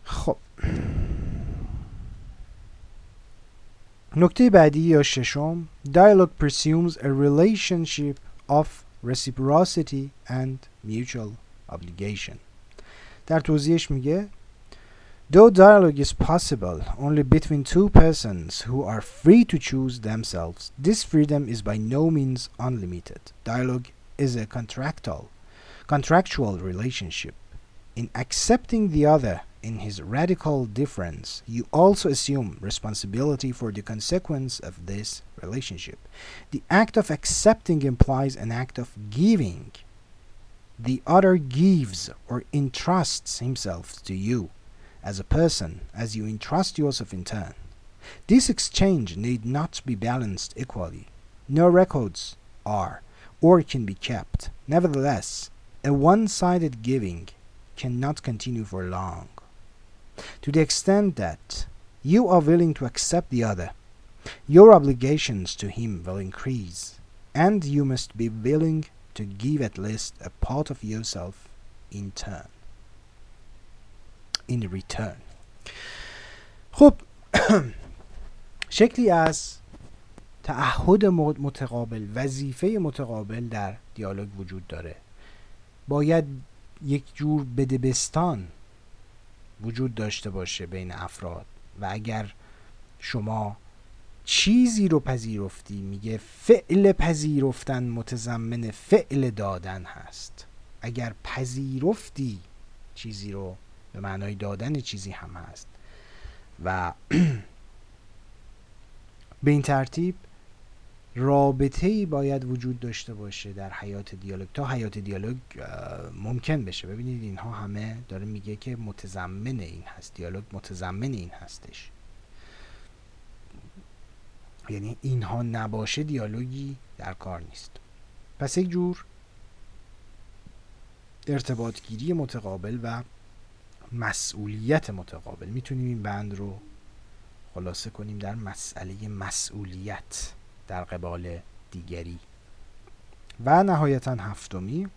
Speaker 1: خب. نکته بعدی یا ششم dialogue presumes a relationship of reciprocity and mutual obligation. در توضیحش میگه Though dialogue is possible only between two persons who are free to choose themselves, this freedom is by no means unlimited. Dialogue is a contractual, contractual relationship In accepting the other in his radical difference, you also assume responsibility for the consequence of this relationship. The act of accepting implies an act of giving. The other gives or entrusts himself to you as a person as you entrust yourself in turn. This exchange need not be balanced equally. No records are or can be kept. Nevertheless, a one sided giving cannot continue for long. To the extent that you are willing to accept the other, your obligations to him will increase, and you must be willing to give at least a part of yourself in turn. In return. خب شکلی از تعهد متقابل وظیفه متقابل در دیالوگ وجود داره. باید یک جور بدبستان وجود داشته باشه بین افراد. و اگر شما چیزی رو پذیرفتی میگه فعل پذیرفتن متضمن فعل دادن هست. اگر پذیرفتی چیزی رو به معنای دادن چیزی هم هست. و به این ترتیب رابطه ای باید وجود داشته باشه در حیات دیالوگ. تا حیات دیالوگ ممکن بشه. ببینید اینها همه داره میگه که متضمن این هست. دیالوگ متضمن این هستش. یعنی اینها نباشه دیالوگی در کار نیست. پس یک جور ارتباطگیری متقابل و مسئولیت متقابل می‌تونیم این بند رو خلاصه کنیم در مسئله مسئولیت در قبال دیگری و نهایتا هفتمی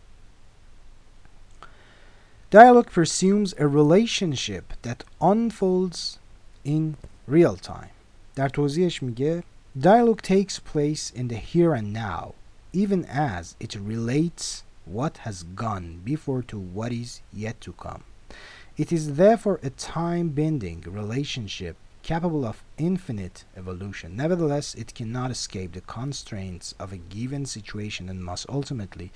Speaker 1: Dialogue presumes a relationship that unfolds in real time. در توضیحش میگه Dialogue takes place in the here and now, even as it relates what has gone before to what is yet to come. It is therefore a time-bending relationship capable of infinite evolution. Nevertheless, it cannot escape the constraints of a given situation and must ultimately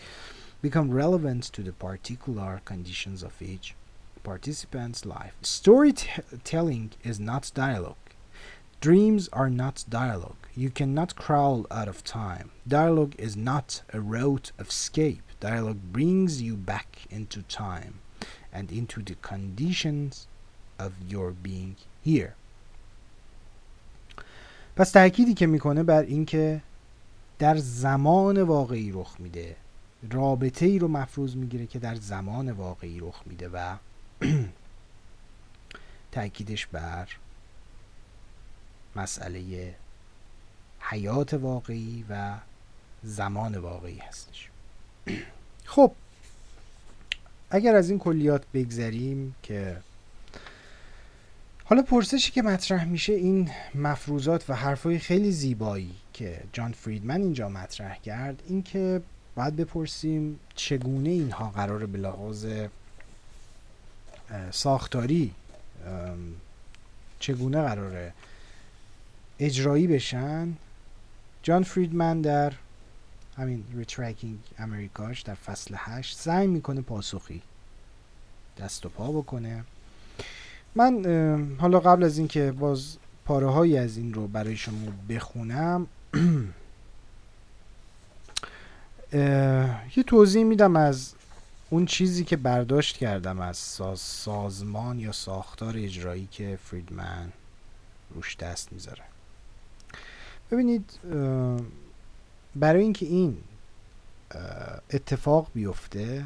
Speaker 1: become relevant to the particular conditions of each participant's life. Storytelling is not dialogue. Dreams are not dialogue. You cannot crawl out of time. Dialogue is not a route of escape. Dialogue brings you back into time and into the conditions of your being here. پس تأکیدی که می‌کنه بر اینکه در زمان واقعی رخ میده رابطه ای رو مفروض می‌گیره که در زمان واقعی رخ میده و تأکیدش بر مسئله حیات واقعی و زمان واقعی هستش خب اگر از این کلیات بگذریم که حالا پرسشی که مطرح میشه این مفروضات و حرفای خیلی زیبایی که جان فریدمن اینجا مطرح کرد این که باید بپرسیم چگونه اینها قرار به لحاظ ساختاری چگونه قراره اجرایی بشن؟ جان فریدمن در همین Retracking America ش در فصل هشت سعی می‌کنه پاسخی دست و پا بکنه. من حالا قبل از اینکه باز پاره هایی از این رو برای شما بخونم یه توضیح میدم از اون چیزی که برداشت کردم از سازمان یا ساختار اجرایی که فریدمن روش دست می‌ذاره. ببینید برای اینکه این اتفاق بیفته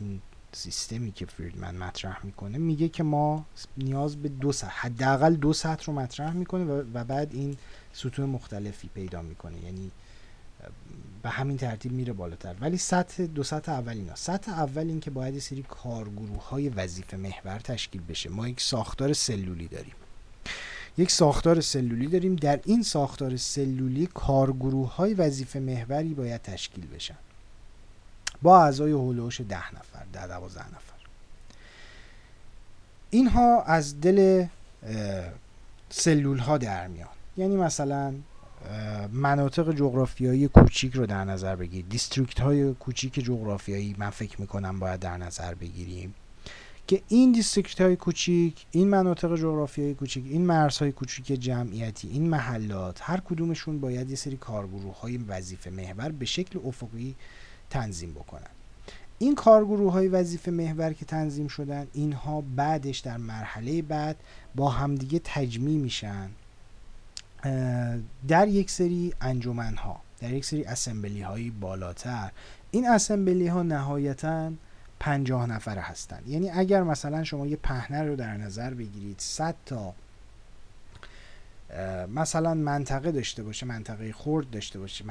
Speaker 1: این سیستمی که فریدمن مطرح می‌کنه میگه که ما نیاز به دو سطح حداقل دو سطح رو مطرح می‌کنه و بعد این سطوح مختلفی پیدا می‌کنه. یعنی به همین ترتیب میره بالاتر. ولی سطح دو سطح اول اینا. سطح اول این که باید سری کارگروه های وظیفه محور تشکیل بشه. ما یک ساختار سلولی داریم. یک ساختار سلولی داریم. در این ساختار سلولی کارگروه های وظیفه محوری باید تشکیل بشن. با اعضای هولوش ده نفر ده دوازده نفر. اینها از دل سلول ها در میان. یعنی مثلا مناطق جغرافیایی کوچیک رو در نظر بگیرید دیستریکت های کوچیک جغرافیایی من فکر می‌کنم باید در نظر بگیریم. که این دیستریکت های کوچیک این مناطق جغرافیایی کوچیک این مرزهای کوچیک جمعیتی این محلات هر کدومشون باید یه سری کارگروه های وظیفه محور به شکل افقی تنظیم بکنن. این کارگروه های وظیفه محور که تنظیم شدن اینها بعدش در مرحله بعد با همدیگه تجمیع میشن در یک سری انجمن ها در یک سری اسمبلی های بالاتر. این اسمبلی ها نهایتا پنجاه نفره هستند یعنی اگر مثلا شما یه پهنه رو در نظر بگیرید 100 تا مثلا منطقه داشته باشه منطقه خرد داشته باشه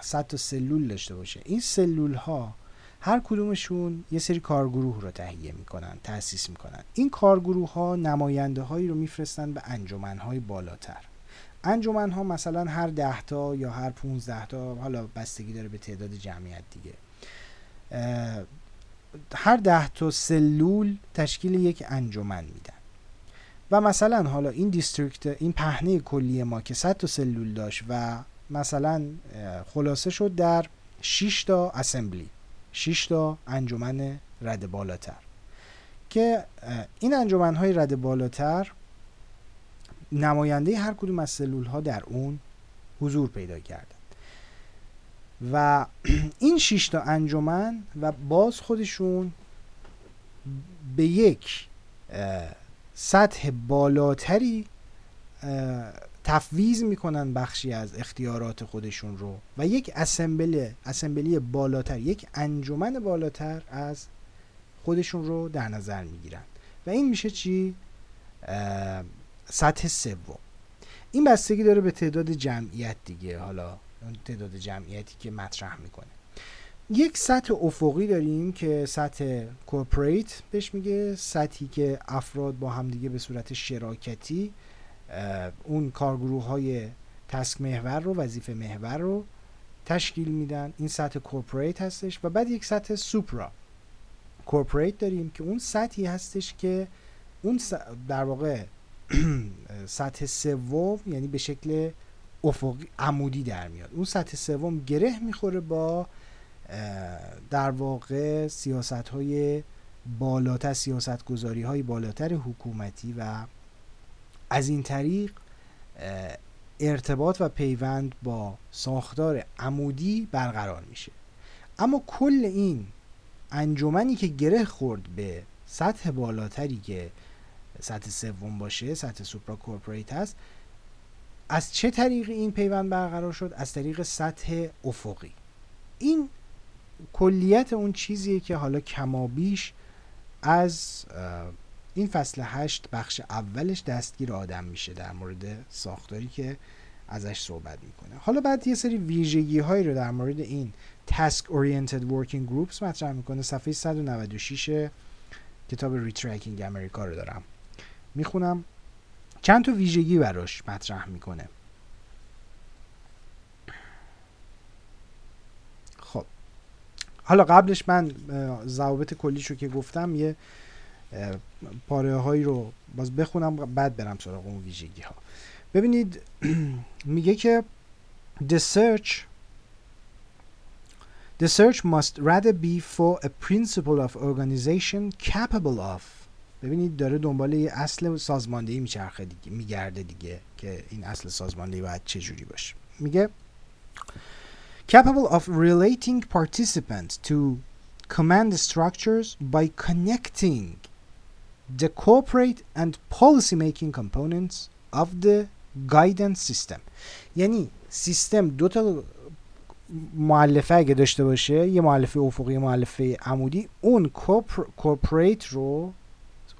Speaker 1: 100 تا سلول داشته باشه این سلول ها هر کدومشون یه سری کارگروه رو تهیه می‌کنن تأسیس می‌کنن. این کارگروه ها نماینده هایی رو میفرستن به انجمن های بالاتر. انجمن ها مثلا هر ده تا یا هر 15 تا حالا بستگی داره به تعداد جمعیت دیگه. هر ده تا سلول تشکیل یک انجمن میدن. و مثلا حالا این دیستریکت این پهنه کلی ما که 100 تا سلول داشت و مثلا خلاصه شد در 6 تا اسمبلی 6 تا انجمن رد بالاتر. که این انجمن های رد بالاتر نماینده هر کدوم از سلول ها در اون حضور پیدا کردن و این 6 تا انجمن و باز خودشون به یک سطح بالاتری تفویض می‌کنن بخشی از اختیارات خودشون رو و یک اسمبلی اسمبلی بالاتر یک انجمن بالاتر از خودشون رو در نظر می‌گیرن. و این میشه چی؟ سطح سوم. این بستگی داره به تعداد جمعیت دیگه. حالا تعداد جمعیتی که مطرح می‌کنه. یک سطح افقی داریم که سطح کورپریت بهش میگه سطحی که افراد با همدیگه به صورت شراکتی اون کارگروه های task محور رو وظیفه محور رو تشکیل میدن. این سطح corporate هستش و بعد یک سطح supra corporate داریم که اون سطحی هستش که اون در واقع سطح سوم یعنی به شکل افقی عمودی در میاد. اون سطح سوم گره می‌خوره با در واقع سیاست های بالاتر سیاست گذاری های بالاتر حکومتی و از این طریق ارتباط و پیوند با ساختار عمودی برقرار میشه. اما کل این انجمنی که گره خورد به سطح بالاتری که سطح سوم باشه سطح سوپرا کورپوریت هست از چه طریق این پیوند برقرار شد؟ از طریق سطح افقی. این کلیت اون چیزیه که حالا کمابیش از این فصل هشت بخش اولش دستگیر آدم میشه در مورد ساختاری که ازش صحبت می‌کنه. حالا بعد یه سری ویژگی هایی رو در مورد این Task Oriented Working Groups مطرح می‌کنه. صفحه 196 کتاب Retracking America رو دارم می‌خونم. چند تا ویژگی براش مطرح می‌کنه؟ خب. حالا قبلش من ضوابط کلیشو که گفتم یه پاره هایی رو باز بخونم بعد برم سراغ اون ویژگی ها ببینید میگه که the search the search must rather be for a principle of organization capable of ببینید داره دنبال یه اصل سازماندهی میچرخه دیگه میگرده دیگه که این اصل سازماندهی باید چه جوری باشه. میگه capable of relating participants to command structures by connecting the corporate and policy making components of the guidance system. یعنی سیستم دو تا معلفه اگه داشته باشه یه معلفه افقی معلفه عمودی اون کورپریت رو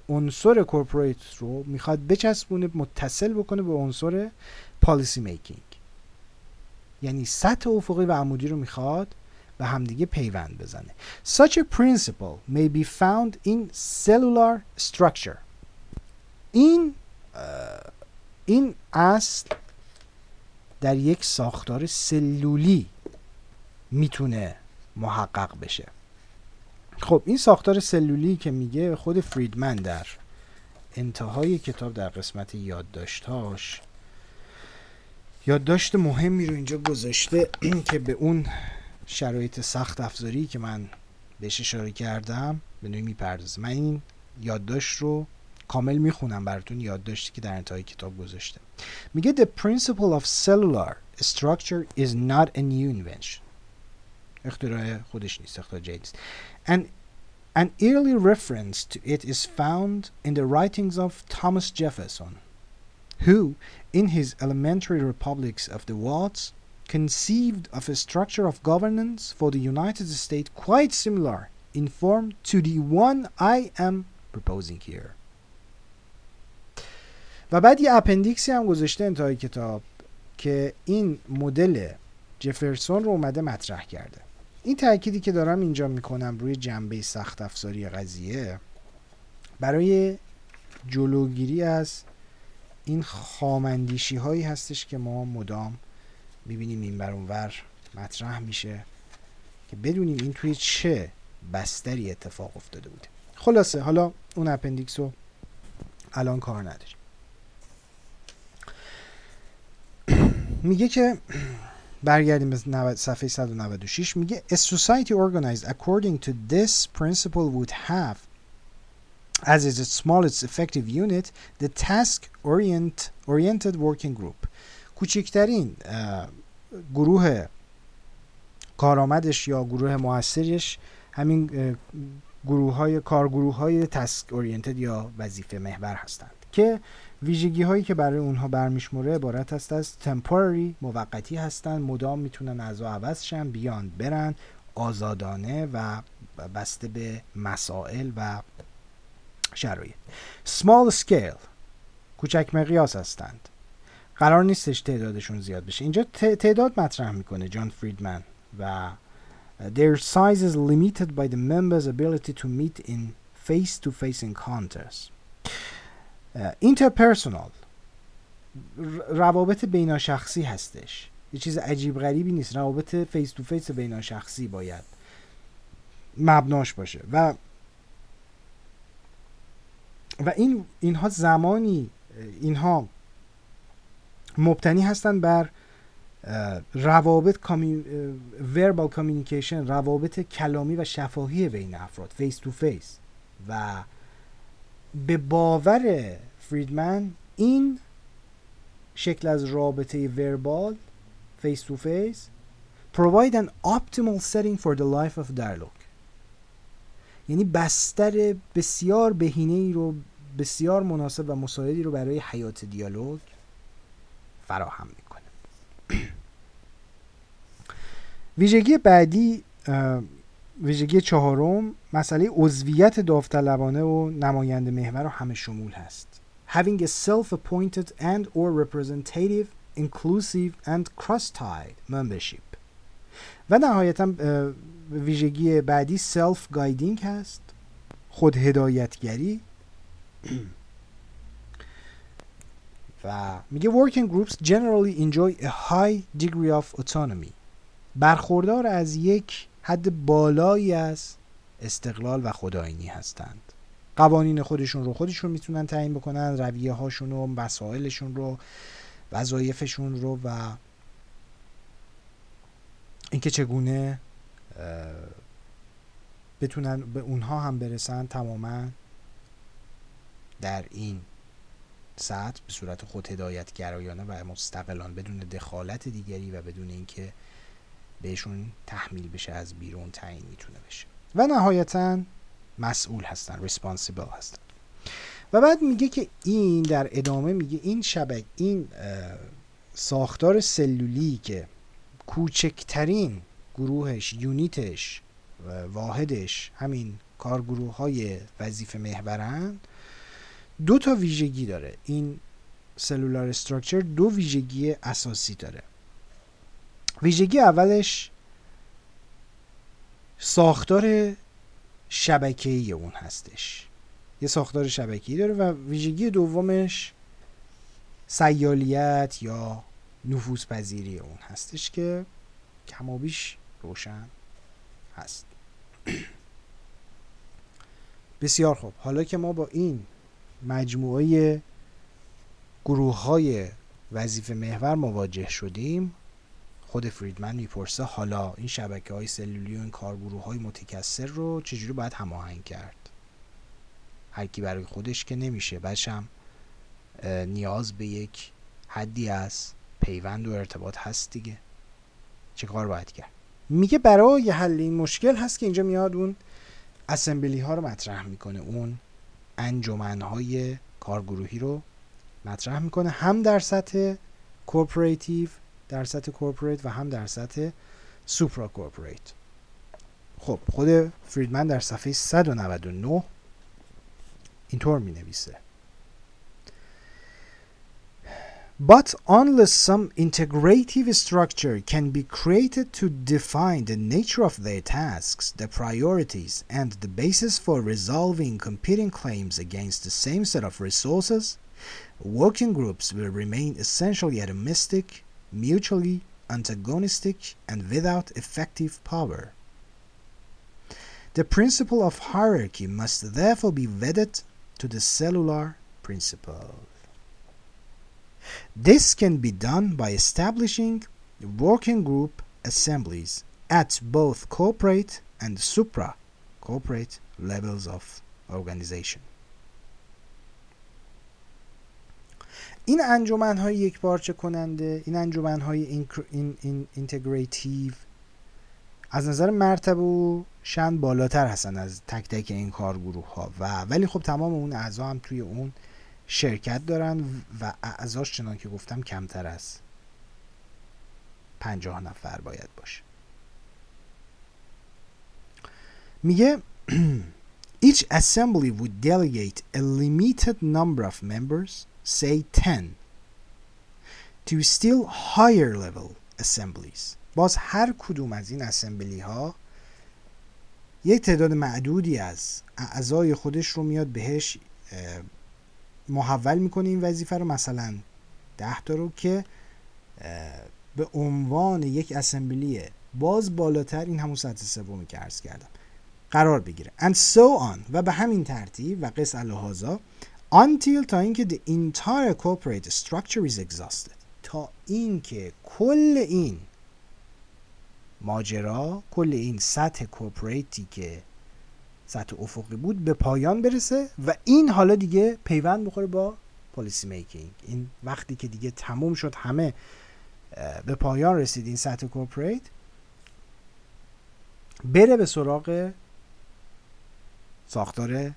Speaker 1: عنصر کورپریت رو می‌خواد بچسبونه متصل بکنه به عنصر پالیسی میکینگ یعنی سطح افقی و عمودی رو می‌خواد به همدیگه پیوند بزنه. Such a principle may be found in cellular structure. این این اصل در یک ساختار سلولی می‌تونه محقق بشه. خب این ساختار سلولی که میگه خود فریدمن در انتهای کتاب در قسمت یادداشتاش یادداشت مهمی رو اینجا گذاشته که به اون شرایط سخت افزاری که من بهش اشاره کردم به نوعی می‌پردازه. من این یادداشت رو کامل می‌خونم براتون یادداشتی که در انتهای کتاب گذاشته. میگه the principle of cellular structure is not a new invention. اختراع خودش نیست اختراع جدید نیست and an early reference to it is found in the writings of Thomas Jefferson who in his elementary republics of the Watts conceived of a structure of governance for the United States quite similar in form to the one I am proposing here و بعد یه اپندیکسی هم گذاشته انتهای کتاب که این مدل جفرسون رو اومده مطرح کرده این تأکیدی که دارم اینجا می‌کنم روی جنبه سخت افزاری قضیه برای جلوگیری از این خامندیشی هایی هستش که ما مدام می‌بینیم این بر اونور مطرح میشه که بدونیم این توی چه بستری اتفاق افتاده بوده خلاصه حالا اون اپندیکس رو الان کار نداریم. میگه که برگردیم به صفحه 196 میگه A society organized according to this principle would have as its smallest effective unit the task orient, oriented working group کوچکترین گروه کارآمدش یا گروه موثرش همین گروه های کارگروه های تسک اورینتد یا وظیفه محور هستند که ویژگی هایی که برای اونها برمیشموره عبارت است از تمپورری موقتی هستند مدام می‌تونن از عوض شن بیان برن آزادانه و بسته به مسائل و شرایط. Small scale کوچک مقیاس هستند. قرار نیستش تعدادشون زیاد بشه. اینجا تعداد مطرح می‌کنه جان فریدمن و their size is limited by the members ability to meet in face to face encounters. Interpersonal. روابط بیناشخصی هستش. یه چیز عجیب غریبی نیست. روابط face to face بیناشخصی باید مبناش باشه. و و این اینها زمانی اینها مبتنی هستند بر روابط verbal communication روابط کلامی و شفاهی بین افراد face to face و به باور فریدمن این شکل از رابطه verbal face to face provide an optimal setting for the life of dialogue. یعنی بستر بسیار بهینه ای رو بسیار مناسب و مساعدی رو برای حیات دیالوگ فراهم می‌کنه. ویژگی بعدی ویژگی چهارم مسئله عضویت داوطلبانه و نماینده محور و همه شمول هست. Having a self-appointed and or representative inclusive and cross-tied membership و نهایتا ویژگی بعدی self guiding هست خود هدایتگری و میگه working groups generally enjoy a high degree of autonomy برخوردار از یک حد بالایی از استقلال و خداینی هستند قوانین خودشون رو خودشون می‌تونن تعیین بکنن رویه هاشون رو مسائلشون رو وظایفشون رو و اینکه چگونه بتونن به اونها هم برسن تماما در این سطح به صورت خود هدایت گرایانه و مستقلان بدون دخالت دیگری و بدون اینکه بهشون تحمیل بشه از بیرون تعیین می‌تونه بشه. و نهایتا مسئول هستن ریسپانسیبل هستن. و بعد میگه که این در ادامه میگه این شبکه این ساختار سلولی که کوچکترین گروهش یونیتش واحدش همین کارگروه های وظیفه محورن دو تا ویژگی داره. این سلولار استراکچر دو ویژگی اساسی داره. ویژگی اولش ساختار شبکه‌ای اون هستش. یه ساختار شبکه‌ای داره و ویژگی دومش سیالیت یا نفوذ پذیری اون هستش که کمابیش روشن هست. بسیار خوب. حالا که ما با این مجموعه گروه های وظیفه محور مواجه شدیم خود فریدمن می‌پرسه حالا این شبکه های سلولی و این کارگروه های متکثر رو چجوری باید هماهنگ کرد؟ هر کی برای خودش که نمیشه. هم نیاز به یک حدی از پیوند و ارتباط هست دیگه. چه کار باید کرد؟ میگه برای حل این مشکل هست که اینجا میاد اون assembly ها رو مطرح می‌کنه. اون انجمن های کارگروهی رو مطرح می‌کنه. هم در سطح corporative در سطح کورپوریت و هم در سطح سوپرا کورپوریت خب خود فریدمن در صفحه 199 اینطور می نویسه But unless some integrative structure can be created to define the nature of their tasks, the priorities, and the basis for resolving competing claims against the same set of resources, working groups will remain essentially atomistic, mutually antagonistic, and without effective power. The principle of hierarchy must therefore be wedded to the cellular principle. This can be done by establishing working group assemblies at both corporate and supra corporate levels of organization. این انجمن های یک بارچه کننده این انجمن های این, این, اینتگریتیو از نظر مرتبه و شن بالاتر هستن از تک تک این کارگروه ها و ولی خب تمام اون اعضا هم توی اون شرکت دارن و اعضاش چنان که گفتم کمتر از پنجاه نفر باید باشه. میگه each assembly would delegate a limited number of members say 10 to still higher level assemblies? باز هر کدوم از این اسمبلی ها یک تعداد معدودی از اعضای خودش رو میاد بهش محول می‌کنه این وظیفه رو. مثلا ده تا رو که به عنوان یک اسمبلی باز بالاتر این همون سطح سومی که عرض کردم قرار بگیره. And so on. و به همین ترتیب و قص الهازا until تا اینکه the entire corporate structure is exhausted. تا اینکه کل این ماجرا کل این سطح corporate ی که سطح افقی بود به پایان برسه و این حالا دیگه پیوند بخوره با policy making این وقتی که دیگه تموم شد همه به پایان رسید این سطح corporate بره به سراغ ساختار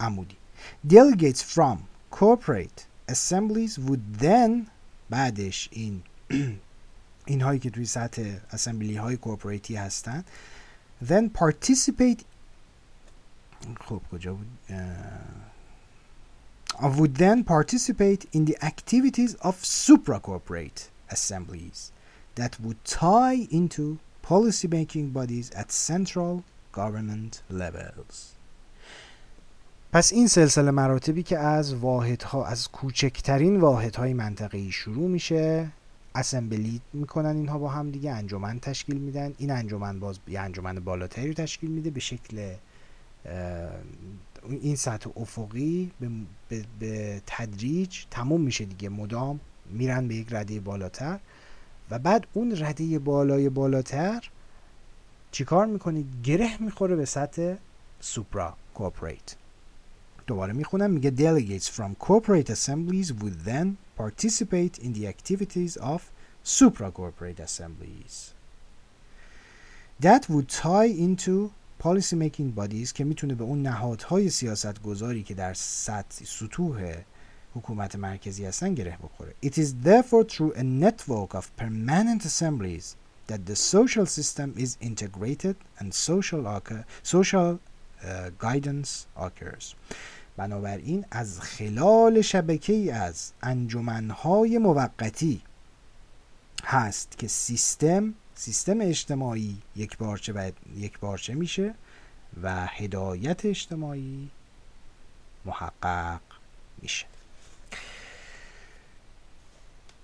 Speaker 1: عمودی. delegates from corporate assemblies would then بعدش این این هایی که توی سطح اسمبلی های کورپوریتی هستن then participate خب کجا بود uh, would then participate in the activities of supra-corporate assemblies that would tie into policy-making bodies at central government levels. پس این سلسله مراتبی که از واحدها از کوچکترین واحدهای منطقه‌ای شروع میشه اسمبلی می‌کنن اینها با هم دیگه انجمن تشکیل میدن. این انجمن باز یه انجمن بالاتری تشکیل میده به شکل این سطح افقی به, به،, به تدریج تموم میشه دیگه. مدام میرن به یک رده بالاتر و بعد اون رده بالای بالاتر چیکار می‌کنه گره می‌خوره به سطح سوپرا کورپوریت دوباره میخونم میگه delegates from corporate assemblies would then participate in the activities of supra corporate assemblies that would tie into policy making bodies که میتونه به اون نهادهای سیاست گذاری که در سطح سطوح حکومت مرکزی هستن گره بخوره It is therefore through a network of permanent assemblies that the social system is integrated and social, social uh, guidance occurs بنابراین از خلال شبکه از انجمنهای موقتی هست که سیستم سیستم اجتماعی یک بارچه و یک بارچه میشه و هدایت اجتماعی محقق میشه.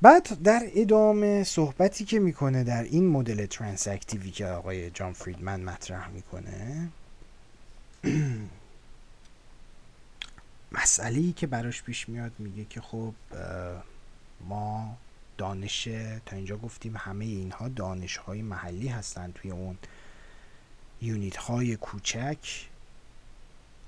Speaker 1: بعد در ادامه صحبتی که می‌کنه در این مدل ترانساکتیوی که آقای جان فریدمن مطرح می‌کنه مسئله که براش پیش میاد میگه که خب ما دانش تا اینجا گفتیم همه اینها دانش های محلی هستند توی اون unit های کوچک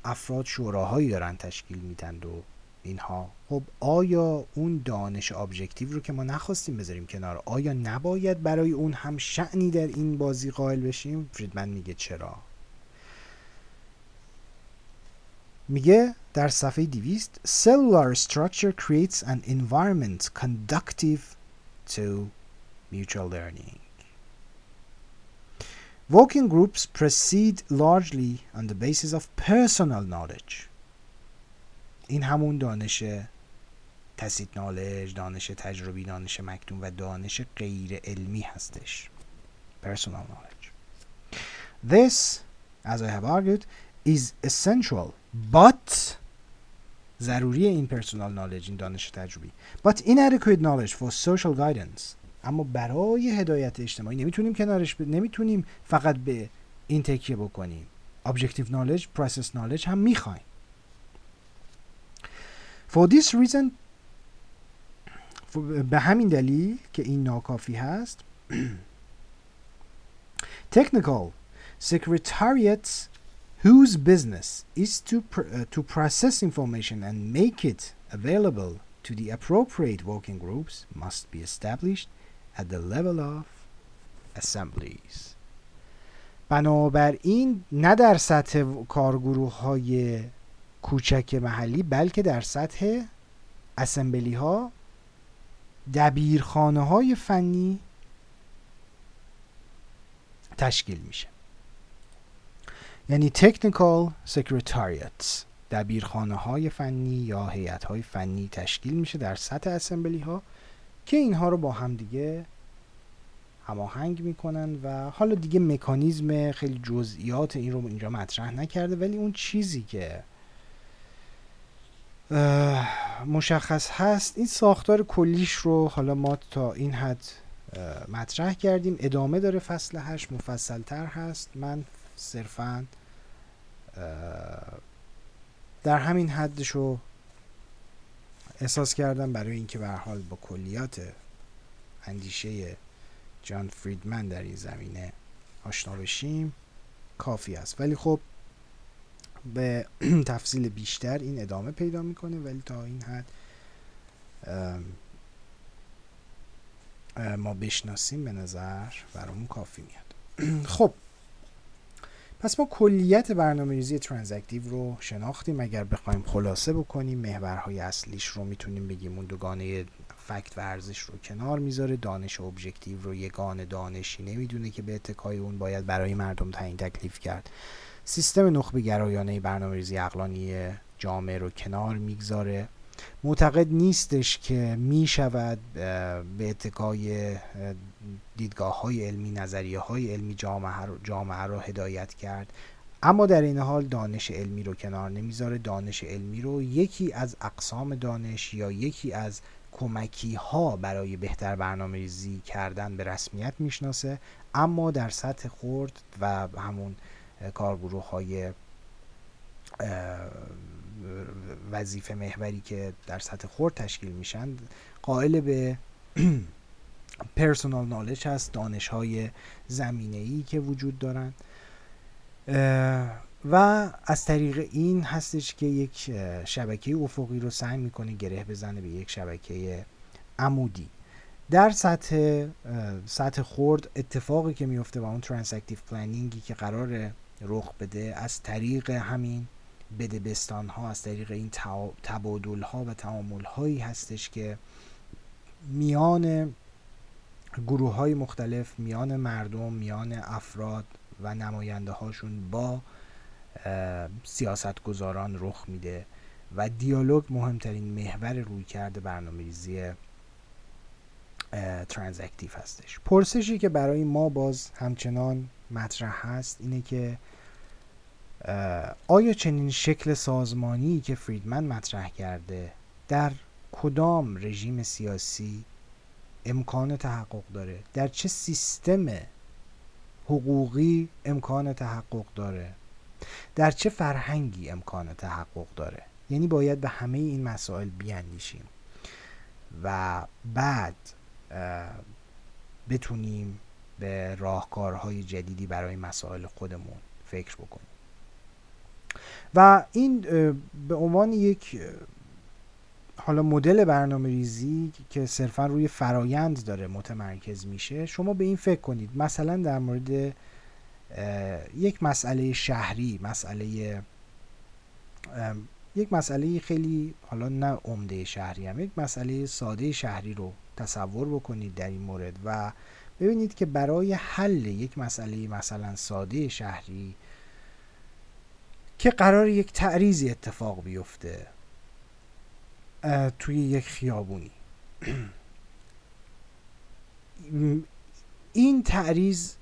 Speaker 1: افراد شوراهایی دارن تشکیل میدن و اینها. خب آیا اون دانش objective رو که ما نخواستیم بذاریم کنار آیا نباید برای اون هم شأنی در این بازی قائل بشیم؟ فریدمن میگه چرا؟ میگه در صفحه 200 cellular structure creates an environment conductive to mutual learning Working groups proceed largely on the basis of personal knowledge این همون دانش تسیت نالج دانش تجربی دانش مکتوم و دانش غیر علمی هستش personal knowledge this as I have argued is essential but ضروری این personal knowledge این دانش تجربی but inadequate knowledge for social guidance اما برای هدایت اجتماعی نمی‌تونیم کنارش ب... نمی‌تونیم فقط به این تکیه بکنیم objective knowledge process knowledge هم می‌خوایم For this reason به همین دلیل که این ناکافی هست technical secretariats whose business is to, pr uh, to process information and make it available to the appropriate working groups must be established at the level of assemblies بنابراین نه در سطح کارگروه های کوچک محلی بلکه در سطح اسمبلی ها دبیرخانه های فنی تشکیل میشه یعنی تکنیکال سکرتاریاتس دبیرخانه های فنی یا هیئت های فنی تشکیل میشه در سطح اسمبلی ها که اینها رو با هم دیگه هماهنگ می‌کنن و حالا دیگه مکانیزم خیلی جزئیات این رو اینجا مطرح نکرده ولی اون چیزی که مشخص هست این ساختار کلیش رو حالا ما تا این حد مطرح کردیم. ادامه داره فصل هشت مفصلتر هست. من صرفا در همین حدش رو احساس کردم برای اینکه به حال با کلیات اندیشه جان فریدمن در این زمینه آشنا بشیم کافی است. ولی خب به تفصیل بیشتر این ادامه پیدا می‌کنه ولی تا این حد ما بشناسیم به نظر برامون کافی میاد. خب پس ما کلیت برنامه ریزی transactive رو شناختیم. اگر بخوایم خلاصه بکنیم محورهای اصلیش رو می‌تونیم بگیم. اون دوگانه fact و ارزش رو کنار می‌ذاره. دانش objective رو یگانه دانشی نمی‌دونه که به اتکای اون باید برای مردم تعیین تکلیف کرد. سیستم نخبه گرایانه برنامه ریزی جامعه رو کنار می‌گذاره. معتقد نیستش که می شود به اتکای دیدگاه های علمی نظریه های علمی جامعه رو, جامعه رو هدایت کرد. اما در این حال دانش علمی رو کنار نمی‌ذاره. دانش علمی رو یکی از اقسام دانش یا یکی از کمکی ها برای بهتر برنامه ریزی کردن به رسمیت می‌شناسه. اما در سطح خورد و همون کارگروه های وظیفه محوری که در سطح خورد تشکیل میشن قائل به پرسونال نالج هست دانش های زمینه ای که وجود دارن. و از طریق این هستش که یک شبکه افقی رو سعی می‌کنه گره بزنه به یک شبکه عمودی. در سطح سطح خرد اتفاقی که میفته و اون transactive planning ی که قراره رخ بده از طریق همین بدبستان ها از طریق این تبادل ها و تعامل هایی هستش که میان گروه های مختلف میان مردم میان افراد و نماینده هاشون با سیاست گذاران رخ میده و دیالوگ مهمترین محور روی کرده برنامه ریزی ترانزکتیو هستش. پرسشی که برای ما باز همچنان مطرح هست اینه که آیا چنین شکل سازمانی که فریدمن مطرح کرده در کدام رژیم سیاسی امکان تحقق داره. در چه سیستم حقوقی امکان تحقق داره؟ در چه فرهنگی امکان تحقق داره؟ یعنی باید به همه این مسائل بیاندیشیم و بعد بتونیم به راهکارهای جدیدی برای مسائل خودمون فکر بکنیم. و این به عنوان یک حالا مدل برنامه ریزی که صرفا روی فرایند داره متمرکز میشه شما به این فکر کنید. مثلا در مورد یک مسئله شهری مسئله یک مسئله خیلی حالا نه عمده شهری هم یک مسئله ساده شهری رو تصور بکنید در این مورد و ببینید که برای حل یک مسئله مثلا ساده شهری که قرار یک تعریزی اتفاق بیفته. توی یک خیابونی. این تعریز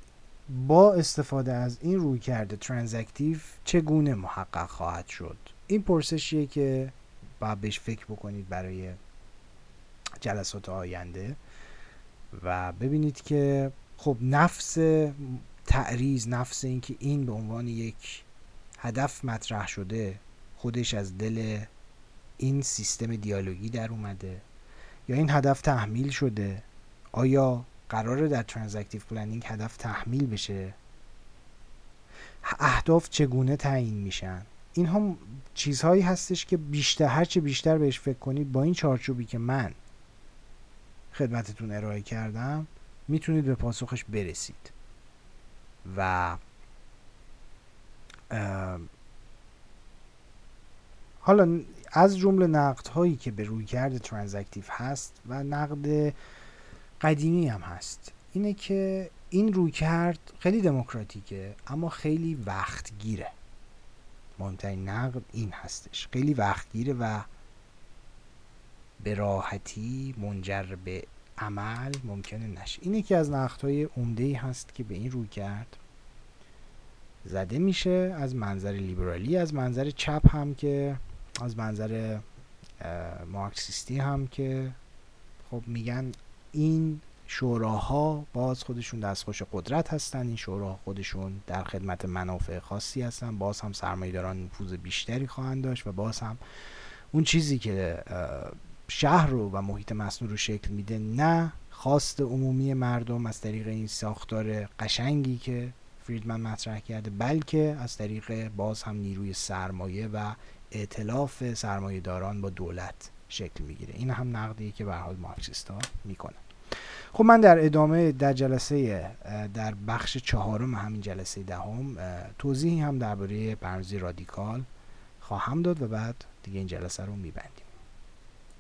Speaker 1: با استفاده از این روی کرده ترانزکتیو چگونه محقق خواهد شد؟ این پرسشیه که باید بهش فکر بکنید برای جلسات آینده و ببینید که خب نفس تعریز نفس اینکه این به عنوان یک هدف مطرح شده خودش از دل این سیستم دیالوگی در اومده یا این هدف تحمیل شده؟ آیا قراره در transactive planning هدف تحمیل بشه؟ اهداف چگونه تعیین میشن؟ این هم چیزهایی هستش که بیشتر هرچه بیشتر بهش فکر کنید با این چارچوبی که من خدمتتون ارائه کردم می‌تونید به پاسخش برسید. و حالا از جمله نقد هایی که به روی کرده ترانزکتیو هست و نقد قدیمی هم هست. اینه که این روی کرد خیلی دموکراتیکه اما خیلی وقتگیره. مهمترین نقد این هستش. خیلی وقتگیره و به راحتی منجر به عمل ممکنه نشه. این یکی از های عمده هست که به این روی کرد زده میشه. از منظر لیبرالی از منظر چپ هم که از منظر مارکسیستی هم که خب میگن این شوراها باز خودشون دستخوش قدرت هستن این شوراها خودشون در خدمت منافع خاصی هستن. باز هم سرمایه‌داران نفوذ بیشتری خواهند داشت و باز هم اون چیزی که شهر رو و محیط مصنوع رو شکل میده نه خواست عمومی مردم از طریق این ساختار قشنگی که فریدمن مطرح کرده بلکه از طریق باز هم نیروی سرمایه و ائتلاف سرمایه داران با دولت شکل می‌گیره. این هم نقدی که به حال مارکسیستا می‌کنه. خب من در ادامه در جلسه در بخش چهارم همین جلسه دهم توضیحی هم درباره برنامه‌ریزی رادیکال خواهم داد و بعد دیگه این جلسه رو میبندیم.